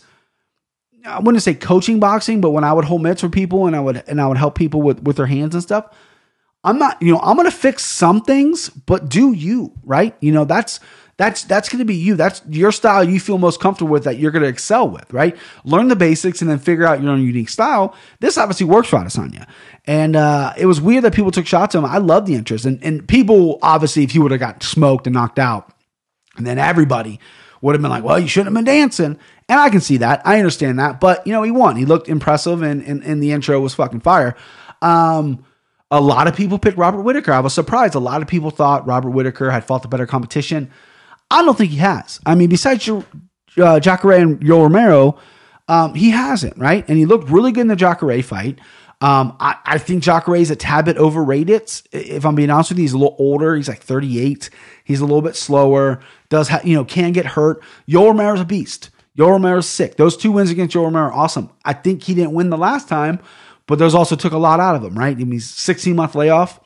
I wouldn't say coaching boxing, but when I would hold mitts for people and I would and I would help people with with their hands and stuff, I'm not, you know, I'm going to fix some things, but do you, right? You know, that's that's that's going to be you. That's your style you feel most comfortable with that you're going to excel with, right? Learn the basics and then figure out your own unique style. This obviously works for Adesanya. And uh, it was weird that people took shots at him. I love the interest. And, and people, obviously, if he would have got smoked and knocked out, and then everybody would have been like, well, you shouldn't have been dancing. And I can see that. I understand that. But, you know, he won. He looked impressive, and, and, and the intro was fucking fire. Um, a lot of people picked Robert Whitaker. I was surprised. A lot of people thought Robert Whitaker had fought the better competition. I don't think he has. I mean, besides uh, Jacare and Yoel Romero, um, he hasn't, right? And he looked really good in the Jacare fight. Um, I, I think Jacare is a tad bit overrated. If I'm being honest with you, he's a little older. He's like 38. He's a little bit slower. Does ha- you know can get hurt. Yoel Romero's a beast. Yoel Romero's sick. Those two wins against Yoel Romero are awesome. I think he didn't win the last time, but those also took a lot out of him, right? I mean, 16 month layoff.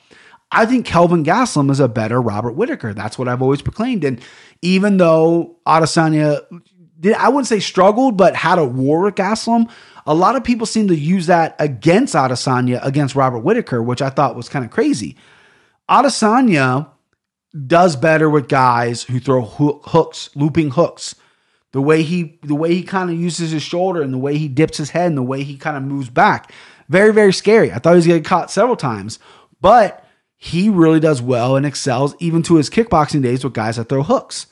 I think Kelvin Gastelum is a better Robert Whitaker. That's what I've always proclaimed. And even though Adesanya did, I wouldn't say struggled, but had a war with Gastelum, a lot of people seem to use that against Adesanya against Robert Whitaker, which I thought was kind of crazy. Adesanya does better with guys who throw hooks, looping hooks. The way he the way he kind of uses his shoulder and the way he dips his head and the way he kind of moves back. Very, very scary. I thought he was getting caught several times, but he really does well and excels even to his kickboxing days with guys that throw hooks.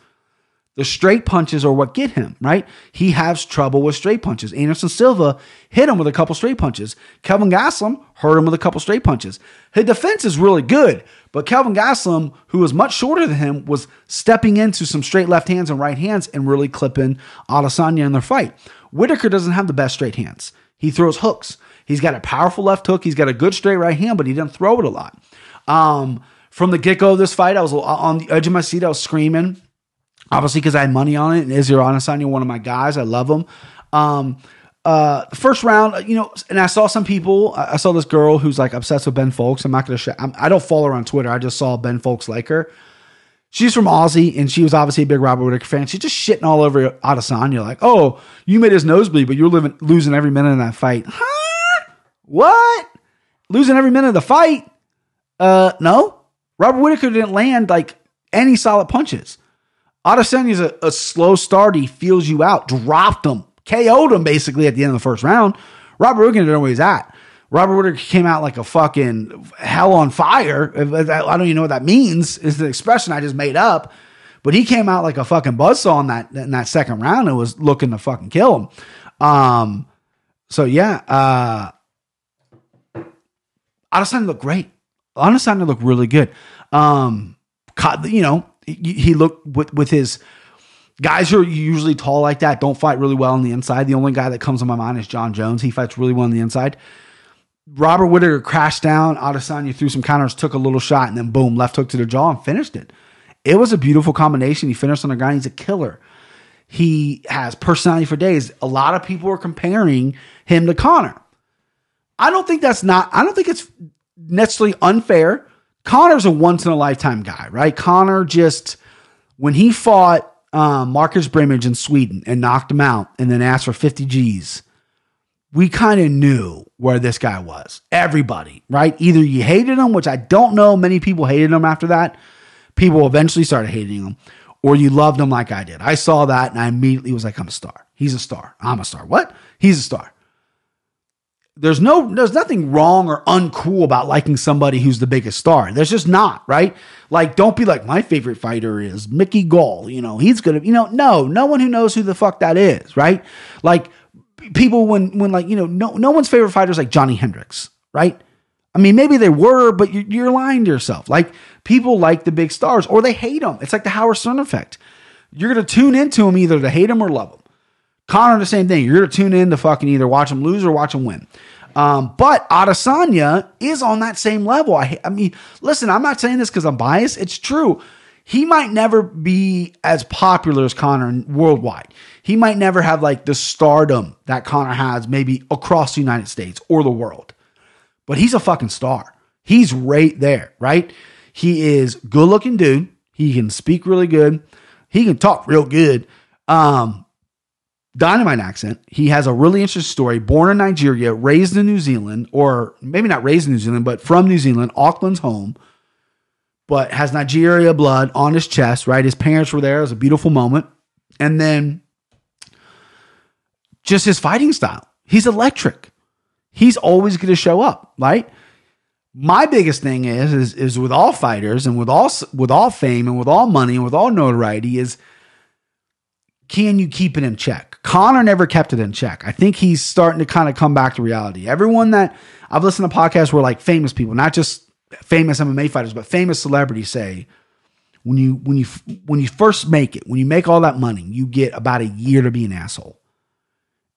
The straight punches are what get him, right? He has trouble with straight punches. Anderson Silva hit him with a couple straight punches. Kelvin Gastelum hurt him with a couple straight punches. His defense is really good, but Kelvin Gastelum, who was much shorter than him, was stepping into some straight left hands and right hands and really clipping Adesanya in their fight. Whitaker doesn't have the best straight hands. He throws hooks. He's got a powerful left hook. He's got a good straight right hand, but he doesn't throw it a lot. Um, from the get go of this fight, I was on the edge of my seat. I was screaming, obviously because I had money on it. And Israel Adesanya, one of my guys, I love him. Um, uh, first round, you know, and I saw some people. I saw this girl who's like obsessed with Ben Fowlkes. I'm not gonna. I'm, I do not follow her on Twitter. I just saw Ben Fowlkes like her. She's from Aussie, and she was obviously a big Robert Whitaker fan. She's just shitting all over Adesanya, like, "Oh, you made his nosebleed, but you're living losing every minute in that fight." Huh? What? Losing every minute of the fight? Uh, no. Robert Whitaker didn't land like any solid punches. Adesanya's a, a slow start. He feels you out, dropped him, KO'd him basically at the end of the first round. Robert Whitaker didn't know where he's at. Robert Whitaker came out like a fucking hell on fire. I don't even know what that means. Is the expression I just made up. But he came out like a fucking buzzsaw in that in that second round and was looking to fucking kill him. Um, so yeah, uh, Adesanya looked great. Adesanya looked really good. Um, you know, he, looked with with his guys who are usually tall like that don't fight really well on the inside. The only guy that comes to my mind is Jon Jones. He fights really well on the inside. Robert Whitaker crashed down. Adesanya threw some counters, took a little shot, and then boom, left hook to the jaw and finished it. It was a beautiful combination. He finished on the ground. He's a killer. He has personality for days. A lot of people are comparing him to Conor. I don't think that's not. I don't think it's necessarily unfair. Conor's a once in a lifetime guy, right? Conor just when he fought um, Marcus Brimage in Sweden and knocked him out, and then asked for fifty G's. We kind of knew where this guy was. Everybody, right? Either you hated him, which I don't know, many people hated him after that. People eventually started hating him, or you loved him like I did. I saw that and I immediately was like, I'm a star. He's a star. I'm a star. What? He's a star there's no there's nothing wrong or uncool about liking somebody who's the biggest star. There's just not, right? Like don't be like my favorite fighter is Mickey Gall, you know, he's going to you know, no, no one who knows who the fuck that is, right? Like people when when like, you know, no no one's favorite fighter is like Johnny Hendricks, right? I mean, maybe they were, but you're lying to yourself. Like people like the big stars or they hate them. It's like the Howard Stern effect. You're going to tune into them either to hate them or love them. Conor, the same thing. You're going to tune in to fucking either watch him lose or watch him win. Um, but Adesanya is on that same level. I, I mean, listen, I'm not saying this because I'm biased. It's true. He might never be as popular as Conor worldwide. He might never have like the stardom that Conor has maybe across the United States or the world. But he's a fucking star. He's right there, right? He is good looking dude. He can speak really good. He can talk real good. Um, dynamite accent. He has a really interesting story. Born in Nigeria, raised in New Zealand, or maybe not raised in New Zealand, but from New Zealand, Auckland's home, but has Nigeria blood on his chest, right? His parents were there. It was a beautiful moment. And then just his fighting style. He's electric. He's always going to show up, right? My biggest thing is, is is with all fighters and with all with all fame and with all money and with all notoriety is can you keep it in check? Conor never kept it in check. I think he's starting to kind of come back to reality. Everyone that I've listened to podcasts where like famous people, not just famous MMA fighters, but famous celebrities say when you when you when you first make it, when you make all that money, you get about a year to be an asshole.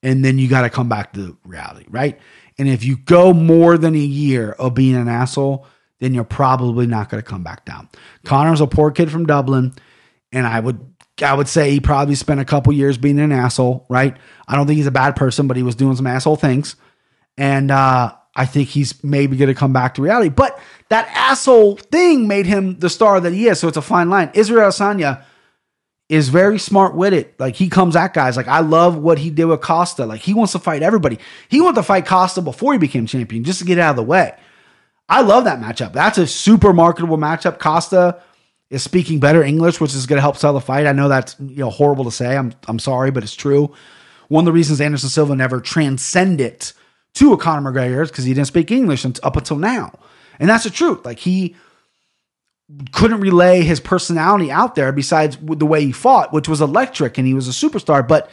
And then you got to come back to reality, right? And if you go more than a year of being an asshole, then you're probably not going to come back down. Conor's a poor kid from Dublin, and I would I would say he probably spent a couple years being an asshole, right? I don't think he's a bad person, but he was doing some asshole things. And uh, I think he's maybe going to come back to reality. But that asshole thing made him the star that he is. So it's a fine line. Israel Adesanya is very smart with it. Like he comes at guys. Like I love what he did with Costa. Like he wants to fight everybody. He wanted to fight Costa before he became champion just to get out of the way. I love that matchup. That's a super marketable matchup. Costa is speaking better English, which is going to help sell the fight. I know that's you know horrible to say. I'm I'm sorry, but it's true. One of the reasons Anderson Silva never transcended to a Conor McGregor is because he didn't speak English up until now, and that's the truth. Like he couldn't relay his personality out there besides the way he fought, which was electric, and he was a superstar. But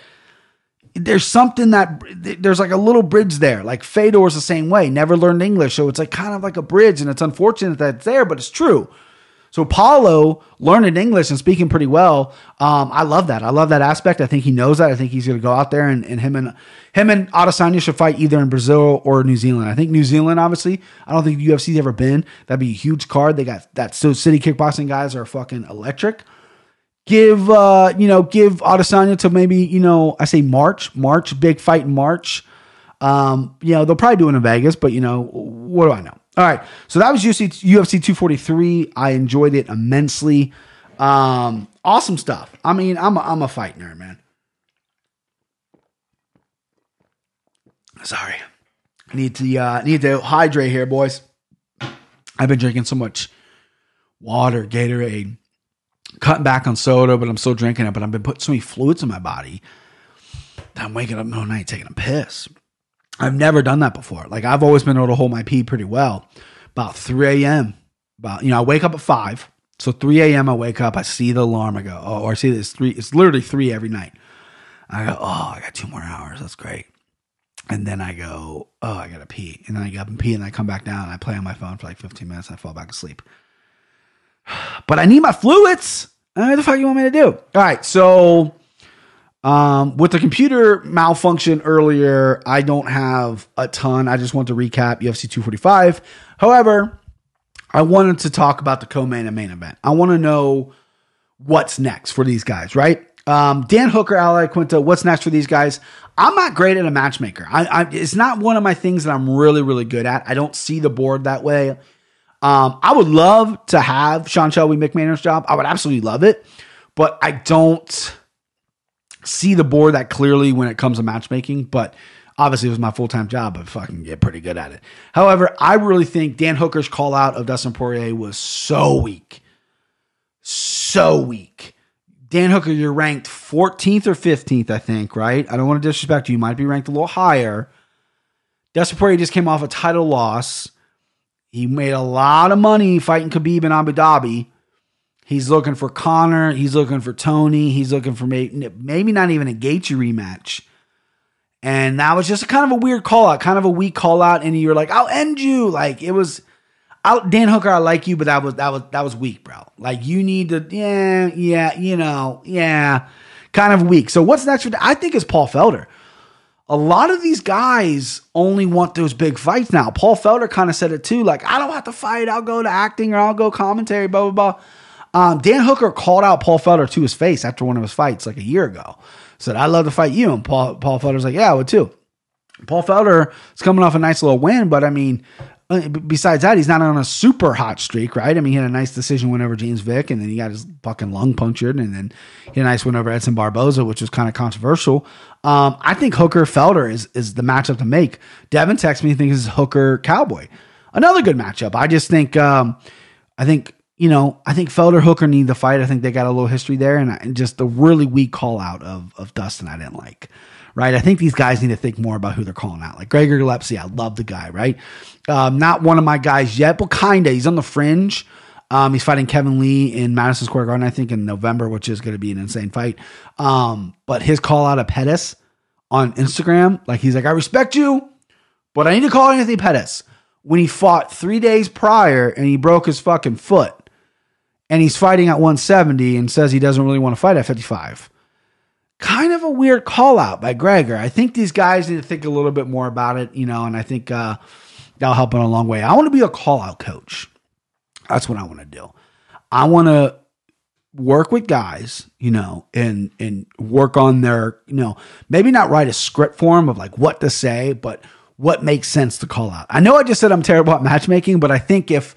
there's something that there's like a little bridge there. Like Fedor's the same way, never learned English, so it's like kind of like a bridge, and it's unfortunate that it's there, but it's true. So Paulo learning English and speaking pretty well. Um, I love that. I love that aspect. I think he knows that. I think he's going to go out there and, and him and him and Adesanya should fight either in Brazil or New Zealand. I think New Zealand, obviously. I don't think UFC's ever been. That'd be a huge card. They got that. So city kickboxing guys are fucking electric. Give uh, you know, give Adesanya to maybe you know, I say March, March, big fight in March. Um, you know, they'll probably do it in Vegas, but you know, what do I know? All right. So that was UFC, UFC 243. I enjoyed it immensely. Um, awesome stuff. I mean, I'm a, I'm a fight nerd, man. Sorry. I need to uh, need to hydrate here, boys. I've been drinking so much water, Gatorade, cutting back on soda, but I'm still drinking it. But I've been putting so many fluids in my body that I'm waking up no night taking a piss. I've never done that before. Like I've always been able to hold my pee pretty well. About 3 a.m. About you know, I wake up at five. So 3 a.m. I wake up, I see the alarm, I go, oh, or I see this three, it's literally three every night. I go, oh, I got two more hours. That's great. And then I go, oh, I gotta pee. And then I get up and pee and I come back down and I play on my phone for like 15 minutes and I fall back asleep. But I need my fluids. What the fuck you want me to do? All right, so um, with the computer malfunction earlier, I don't have a ton. I just want to recap UFC 245. However, I wanted to talk about the co-main and main event. I want to know what's next for these guys, right? Um, Dan Hooker, Ally Iaquinta, what's next for these guys? I'm not great at a matchmaker. I, I, it's not one of my things that I'm really, really good at. I don't see the board that way. Um, I would love to have Sean Shelby McMahon's job. I would absolutely love it, but I don't see the board that clearly when it comes to matchmaking, but obviously it was my full time job, but fucking get pretty good at it. However, I really think Dan Hooker's call out of Dustin Poirier was so weak. So weak. Dan Hooker, you're ranked 14th or 15th, I think, right? I don't want to disrespect you. You might be ranked a little higher. Dustin Poirier just came off a title loss. He made a lot of money fighting Khabib in Abu Dhabi. He's looking for Conor. He's looking for Tony. He's looking for maybe, maybe not even a Gaethje rematch. And that was just kind of a weird call out, kind of a weak call out. And you're like, I'll end you. Like it was, I'll, Dan Hooker, I like you, but that was that was that was weak, bro. Like you need to, yeah, yeah, you know, yeah, kind of weak. So what's next for? I think it's Paul Felder. A lot of these guys only want those big fights now. Paul Felder kind of said it too. Like I don't have to fight. I'll go to acting or I'll go commentary. Blah blah blah. Um, Dan Hooker called out Paul Felder to his face after one of his fights like a year ago. Said, "I'd love to fight you," and Paul Paul Felder's like, "Yeah, I would too." Paul Felder is coming off a nice little win, but I mean, uh, besides that, he's not on a super hot streak, right? I mean, he had a nice decision win over James Vick, and then he got his fucking lung punctured, and then he had a nice win over Edson Barboza, which was kind of controversial. Um, I think Hooker Felder is is the matchup to make. Devin texts me, thinks is Hooker Cowboy, another good matchup. I just think, um, I think you know, I think Felder Hooker need the fight. I think they got a little history there, and, I, and just a really weak call out of of Dustin I didn't like right? I think these guys need to think more about who they're calling out. Like Gregor Gillespie, I love the guy, right? Um, not one of my guys yet, but kinda. He's on the fringe. Um, he's fighting Kevin Lee in Madison Square Garden, I think, in November, which is going to be an insane fight. Um, but his call out of Pettis on Instagram, like he's like, I respect you, but I need to call Anthony Pettis when he fought three days prior and he broke his fucking foot and he's fighting at 170 and says he doesn't really want to fight at 55 kind of a weird call out by Gregor. I think these guys need to think a little bit more about it, you know, and I think uh, that'll help in a long way. I want to be a call out coach. That's what I want to do. I want to work with guys, you know, and and work on their, you know, maybe not write a script for them of like what to say, but what makes sense to call out. I know I just said I'm terrible at matchmaking, but I think if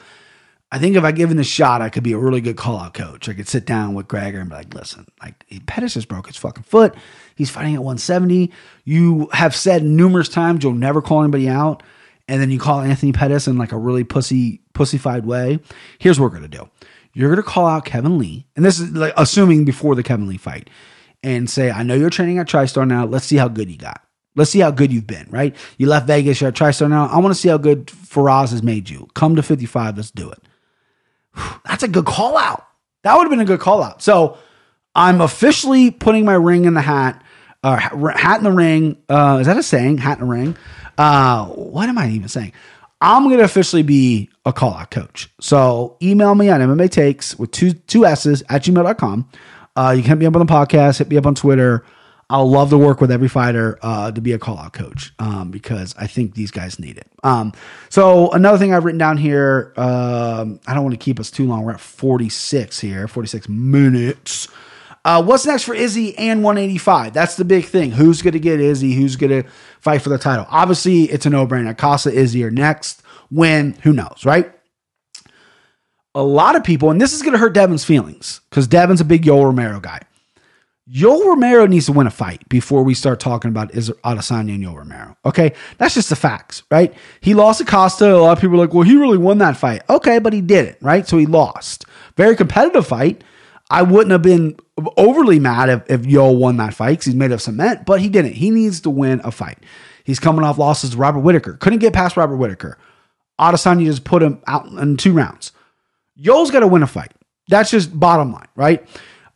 I think if I give him the shot, I could be a really good call out coach. I could sit down with Gregor and be like, listen, like Pettis just broke his fucking foot. He's fighting at 170. You have said numerous times you'll never call anybody out. And then you call Anthony Pettis in like a really pussy, pussyfied way. Here's what we're going to do. You're going to call out Kevin Lee. And this is like assuming before the Kevin Lee fight and say, I know you're training at TriStar now. Let's see how good you got. Let's see how good you've been, right? You left Vegas, you're at TriStar now. I want to see how good Firas has made you. Come to 55. Let's do it. That's a good call out. That would have been a good call out. So I'm officially putting my ring in the hat. Uh, hat in the ring. Uh, is that a saying? Hat in the ring. Uh, what am I even saying? I'm going to officially be a call out coach. So email me on MMA takes with two, two S's at gmail.com. Uh, you can hit me up on the podcast, hit me up on Twitter. I'll love to work with every fighter uh, to be a call out coach um, because I think these guys need it. Um, so another thing I've written down here, um, I don't want to keep us too long. We're at 46 here, 46 minutes. Uh, what's next for Izzy and 185? That's the big thing. Who's going to get Izzy? Who's going to fight for the title? Obviously, it's a no brainer. Costa, Izzy are next. When? Who knows, right? A lot of people, and this is going to hurt Devin's feelings because Devin's a big Yo Romero guy. Yoel Romero needs to win a fight before we start talking about is Adesanya and Yoel Romero. Okay, that's just the facts, right? He lost to Costa. A lot of people are like, well, he really won that fight. Okay, but he didn't, right? So he lost. Very competitive fight. I wouldn't have been overly mad if, if Yoel won that fight because he's made of cement, but he didn't. He needs to win a fight. He's coming off losses to Robert Whitaker. Couldn't get past Robert Whitaker. Adesanya just put him out in two rounds. Yoel's got to win a fight. That's just bottom line, right?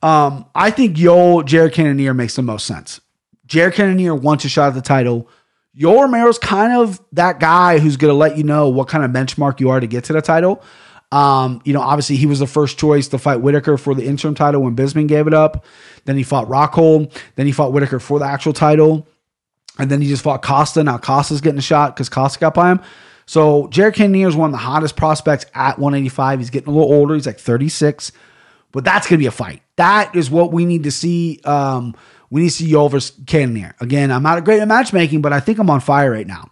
Um, I think Yoel, Jared Cannonier makes the most sense. Jared Cannonier wants a shot at the title. Yoel Romero's kind of that guy who's going to let you know what kind of benchmark you are to get to the title. Um, you know, obviously he was the first choice to fight Whitaker for the interim title when Bisping gave it up. Then he fought Rockhold. Then he fought Whitaker for the actual title. And then he just fought Costa. Now Costa's getting a shot because Costa got by him. So Jared Cannonier is one of the hottest prospects at 185. He's getting a little older. He's like 36. But that's going to be a fight. That is what we need to see. Um, we need to see Yoel versus Cannonier. Again, I'm not great at matchmaking, but I think I'm on fire right now.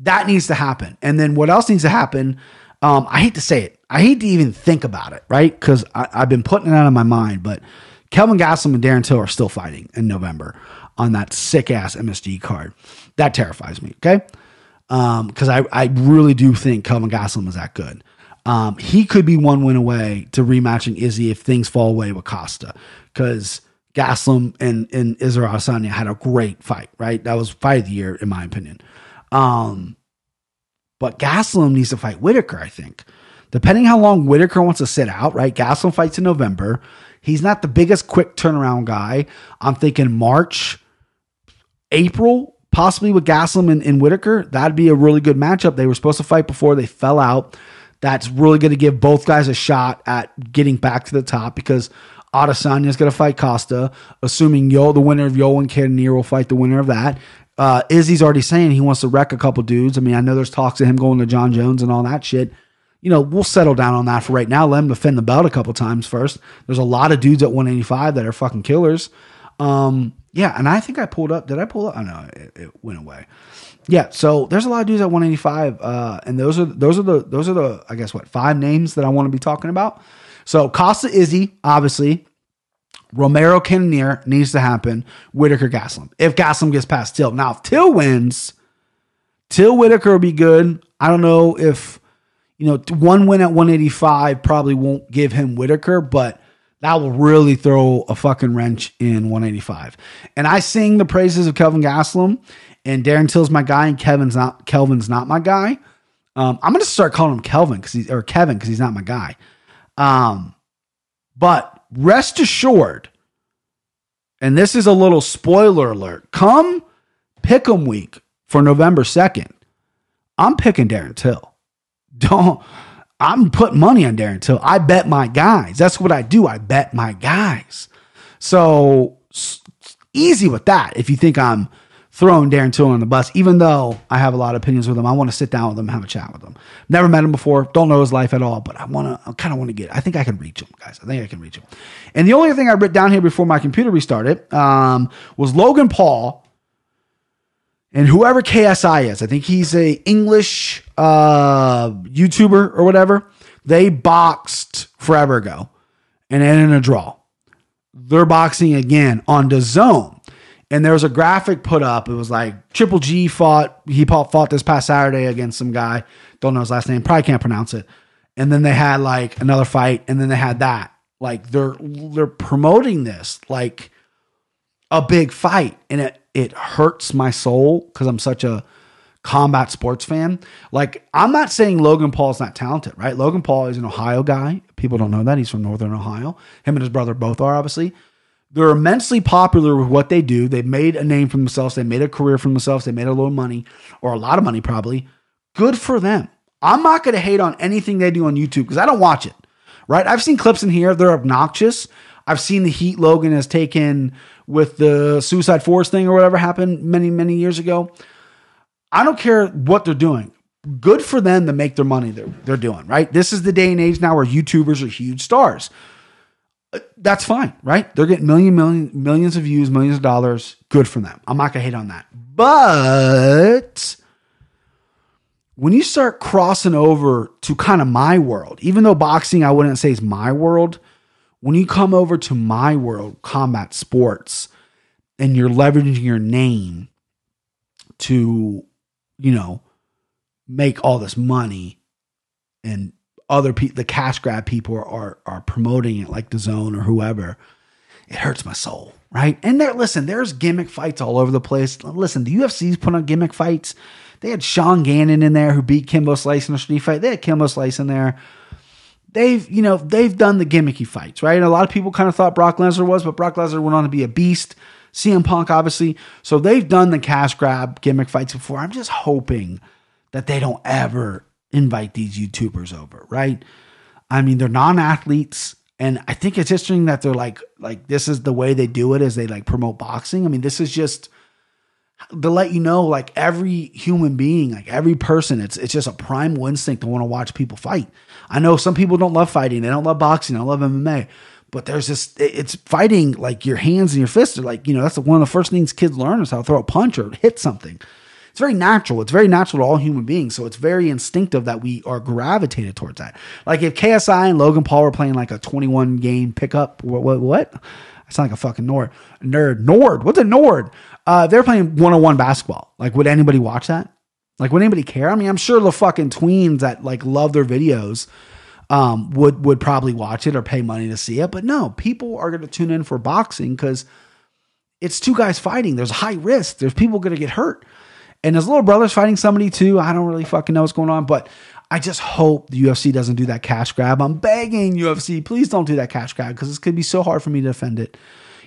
That needs to happen. And then what else needs to happen? Um, I hate to say it. I hate to even think about it, right? Because I've been putting it out of my mind, but Kelvin Gastelum and Darren Till are still fighting in November on that sick ass MSG card. That terrifies me, okay? Because um, I, I really do think Kelvin Gastelum is that good. Um, he could be one win away to rematching Izzy if things fall away with Costa. Because Gastelum and, and Israel Adesanya had a great fight, right? That was fight of the year, in my opinion. Um, but Gastelum needs to fight Whitaker, I think. Depending how long Whitaker wants to sit out, right? Gastelum fights in November. He's not the biggest quick turnaround guy. I'm thinking March, April, possibly with Gastelum and, and Whitaker. That'd be a really good matchup. They were supposed to fight before they fell out that's really going to give both guys a shot at getting back to the top because Adesanya is going to fight Costa, assuming Yo, the winner of Yo and Cannonier will fight the winner of that. Uh, Izzy's already saying he wants to wreck a couple dudes. I mean, I know there's talks of him going to Jon Jones and all that shit. You know, we'll settle down on that for right now. Let him defend the belt a couple times first. There's a lot of dudes at 185 that are fucking killers. Um, Yeah, and I think I pulled up. Did I pull up? Oh, know it, it went away. Yeah, so there's a lot of dudes at 185, uh, and those are those are the those are the I guess what five names that I want to be talking about. So Costa Izzy, obviously, Romero Cannonier needs to happen. Whitaker Gastelum. If Gastelum gets past Till, now if Till wins, Till Whitaker will be good. I don't know if you know one win at 185 probably won't give him Whitaker, but that will really throw a fucking wrench in 185. And I sing the praises of Kelvin Gastelum, and Darren Till's my guy, and Kevin's not Kelvin's not my guy. Um, I'm gonna start calling him Kelvin because he's or Kevin because he's not my guy. Um, but rest assured, and this is a little spoiler alert. Come pick'em week for November 2nd, I'm picking Darren Till. Don't I'm putting money on Darren Till. I bet my guys. That's what I do. I bet my guys. So easy with that. If you think I'm throwing Darren Till on the bus, even though I have a lot of opinions with him, I want to sit down with him, have a chat with him. Never met him before, don't know his life at all, but I want to, I kind of want to get. I think I can reach him, guys. I think I can reach him. And the only thing I wrote down here before my computer restarted um, was Logan Paul and whoever KSI is, I think he's a English uh, YouTuber or whatever. They boxed forever ago and ended in a draw. They're boxing again on DAZN. And there was a graphic put up. It was like Triple G fought, he fought this past Saturday against some guy. Don't know his last name, probably can't pronounce it. And then they had like another fight, and then they had that. Like they're they're promoting this like a big fight. And it it hurts my soul because I'm such a combat sports fan. Like, I'm not saying Logan Paul's not talented, right? Logan Paul is an Ohio guy. People don't know that. He's from Northern Ohio. Him and his brother both are, obviously. They're immensely popular with what they do. They've made a name for themselves. They made a career for themselves. They made a little money, or a lot of money, probably. Good for them. I'm not going to hate on anything they do on YouTube because I don't watch it, right? I've seen clips in here. They're obnoxious. I've seen the heat Logan has taken with the Suicide Forest thing or whatever happened many, many years ago. I don't care what they're doing. Good for them to make their money they're, they're doing, right? This is the day and age now where YouTubers are huge stars. That's fine, right? They're getting million, million, millions of views, millions of dollars. Good for them. I'm not gonna hate on that. But when you start crossing over to kind of my world, even though boxing I wouldn't say is my world, when you come over to my world, combat sports, and you're leveraging your name to, you know, make all this money and other people, the cash grab people are, are, promoting it like DAZN or whoever, it hurts my soul, right? And there, listen, there's gimmick fights all over the place. Listen, the UFC's put on gimmick fights. They had Sean Gannon in there who beat Kimbo Slice in a street fight. They had Kimbo Slice in there they've you know they've done the gimmicky fights, right? And a lot of people kind of thought Brock Lesnar was, but Brock Lesnar went on to be a beast. CM Punk, obviously, so they've done the cash grab gimmick fights before. I'm just hoping that they don't ever invite these YouTubers over, right? I mean, they're non-athletes, and I think it's interesting that they're like, like this is the way they do it, is they like promote boxing. I mean, this is just to let you know, like every human being, like every person, it's it's just a primal instinct to want to watch people fight. I know some people don't love fighting, they don't love boxing, they don't love MMA, but there's this it's fighting like your hands and your fists are like, you know, that's one of the first things kids learn is how to throw a punch or hit something. It's very natural. It's very natural to all human beings. So it's very instinctive that we are gravitated towards that. Like if KSI and Logan Paul were playing like a 21 game pickup, what, what, what? I sound like a fucking nord, nerd. Nord. What's a nord? Uh, they're playing one on one basketball. Like, would anybody watch that? Like, would anybody care? I mean, I'm sure the fucking tweens that like love their videos um, would would probably watch it or pay money to see it. But no, people are going to tune in for boxing because it's two guys fighting. There's high risk. There's people going to get hurt, and his little brother's fighting somebody too. I don't really fucking know what's going on, but I just hope the UFC doesn't do that cash grab. I'm begging UFC, please don't do that cash grab because it's to be so hard for me to defend it.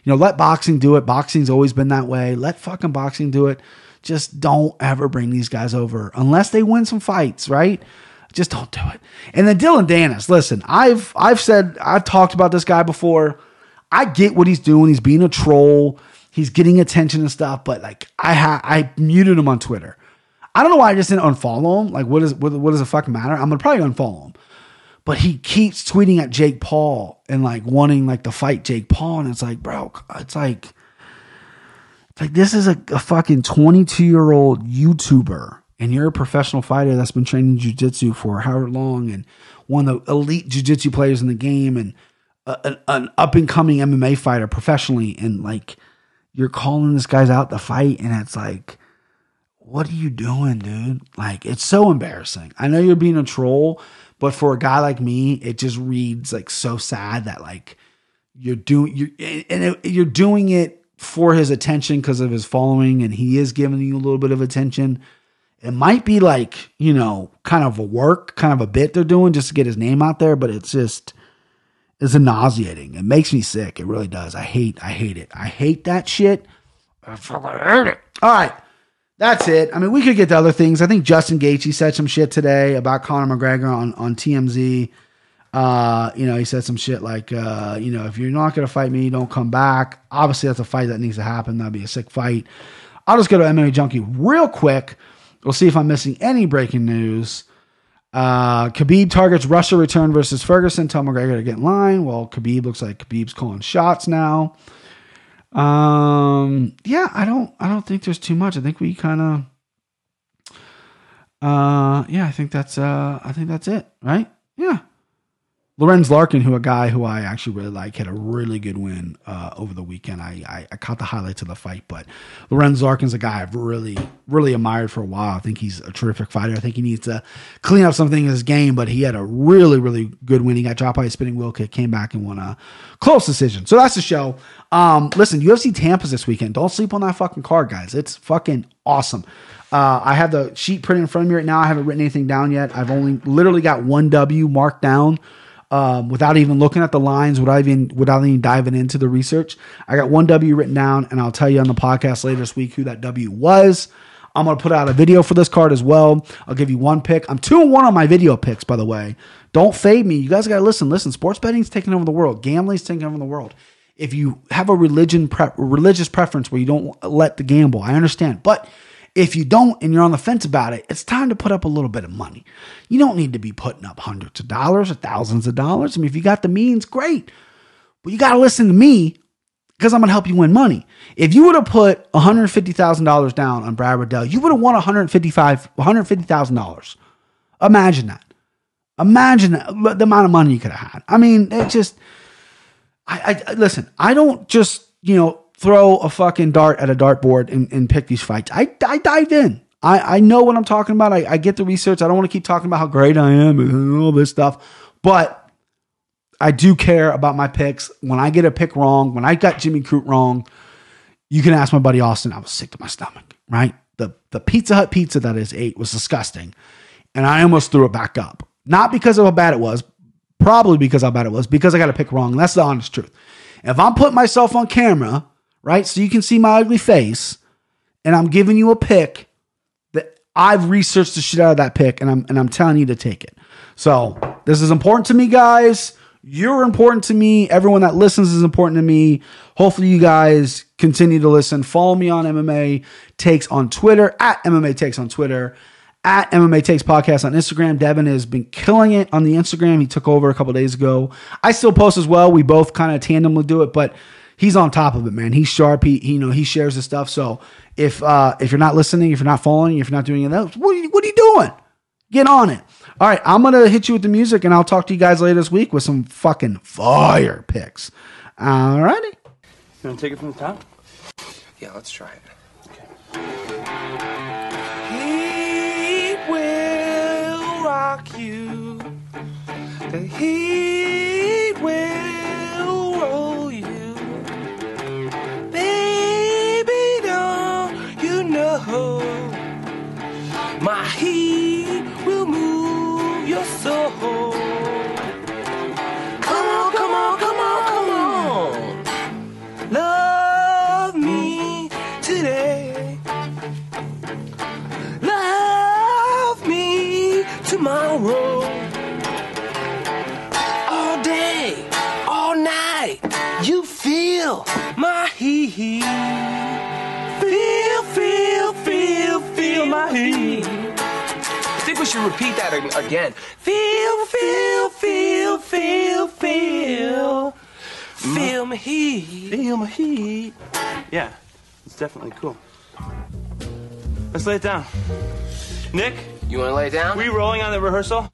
You know, let boxing do it. Boxing's always been that way. Let fucking boxing do it. Just don't ever bring these guys over unless they win some fights, right? Just don't do it. And then Dillon Danis, listen, I've I've said I've talked about this guy before. I get what he's doing. He's being a troll. He's getting attention and stuff, but like I ha- I muted him on Twitter. I don't know why I just didn't unfollow him. Like, what is what, what does it fucking matter? I'm gonna probably unfollow him but he keeps tweeting at Jake Paul and like wanting like to fight Jake Paul, and it's like, bro, it's like it's Like this is a, a fucking 22 year old YouTuber, and you're a professional fighter that's been training jujitsu for however long, and one of the elite jujitsu players in the game, and a, an, an up and coming MMA fighter professionally, and like you're calling this guy's out to fight, and it's like, what are you doing, dude? Like it's so embarrassing. I know you're being a troll, but for a guy like me, it just reads like so sad that like you're doing you and you're doing it for his attention because of his following, and he is giving you a little bit of attention. It might be like, you know, kind of a work, kind of a bit they're doing just to get his name out there, but it's just it's nauseating. It makes me sick. It really does. I hate, I hate it. I hate that shit. I hate it. All right. That's it. I mean, we could get to other things. I think Justin Gaethje said some shit today about Conor McGregor on, on TMZ. Uh, you know, he said some shit like, uh, you know, if you're not going to fight me, don't come back. Obviously, that's a fight that needs to happen. That'd be a sick fight. I'll just go to MMA Junkie real quick. We'll see if I'm missing any breaking news. Uh, Khabib targets Russia return versus Ferguson. Tell McGregor to get in line. Well, Khabib looks like Khabib's calling shots now. Um, yeah, I don't, I don't think there's too much. I think we kind of, uh, yeah, I think that's, uh, I think that's it, right? Yeah. Lorenz Larkin, who a guy who I actually really like, had a really good win uh, over the weekend. I, I, I caught the highlights of the fight, but Lorenz Larkin's a guy I've really really admired for a while. I think he's a terrific fighter. I think he needs to clean up something in his game, but he had a really really good win. He got dropped by a spinning wheel kick, came back and won a close decision. So that's the show. Um, listen, UFC Tampa's this weekend. Don't sleep on that fucking card, guys. It's fucking awesome. Uh, I have the sheet printed in front of me right now. I haven't written anything down yet. I've only literally got one W marked down um, without even looking at the lines, without even without even diving into the research. I got one W written down, and I'll tell you on the podcast later this week who that W was. I'm gonna put out a video for this card as well. I'll give you one pick. I'm two and one on my video picks, by the way. Don't fade me. You guys gotta listen. Listen, sports betting's taking over the world. Gambling's taking over the world. If you have a religion pre- religious preference where you don't let the gamble, I understand, but if you don't and you're on the fence about it, it's time to put up a little bit of money. You don't need to be putting up hundreds of dollars or thousands of dollars. I mean, if you got the means, great. But you got to listen to me because I'm going to help you win money. If you would have put $150,000 down on Brad Riddell, you would have won $155, $150,000. Imagine that. Imagine that, the amount of money you could have had. I mean, it just, I, I listen, I don't just, you know, throw a fucking dart at a dartboard and, and pick these fights. I, I dived in. I, I know what I'm talking about. I, I get the research. I don't want to keep talking about how great I am and all this stuff, but I do care about my picks. When I get a pick wrong, when I got Jimmy Crute wrong, you can ask my buddy Austin. I was sick to my stomach, right? The the Pizza Hut pizza that is ate was disgusting. And I almost threw it back up. Not because of how bad it was, probably because how bad it was, because I got a pick wrong. That's the honest truth. If I'm putting myself on camera right? So you can see my ugly face, and I'm giving you a pick that I've researched the shit out of that pick, and I'm and I'm telling you to take it. So this is important to me, guys. You're important to me. Everyone that listens is important to me. Hopefully, you guys continue to listen. Follow me on MMA Takes on Twitter at MMA Takes on Twitter at MMA Takes Podcast on Instagram. Devin has been killing it on the Instagram. He took over a couple days ago. I still post as well. We both kind of tandemly do it, but he's on top of it, man. He's sharp. He, he you know he shares the stuff. So if uh, if you're not listening, if you're not following, if you're not doing anything else, what are you, what are you doing? Get on it. All right, I'm gonna hit you with the music, and I'll talk to you guys later this week with some fucking fire picks. All righty. You wanna take it from the top? Yeah, let's try it. He will rock you. The heat will my heat will move your soul. Come on, come on, come on, come on. Love me today. Love me tomorrow. All day, all night, you feel my heat. Feel, feel, feel, feel my heat. I think we should repeat that again. Feel, feel, feel, feel, feel. Feel my heat. Feel my heat. Yeah. It's definitely cool. Let's lay it down. Nick, You want to lay it down? we rolling on the rehearsal?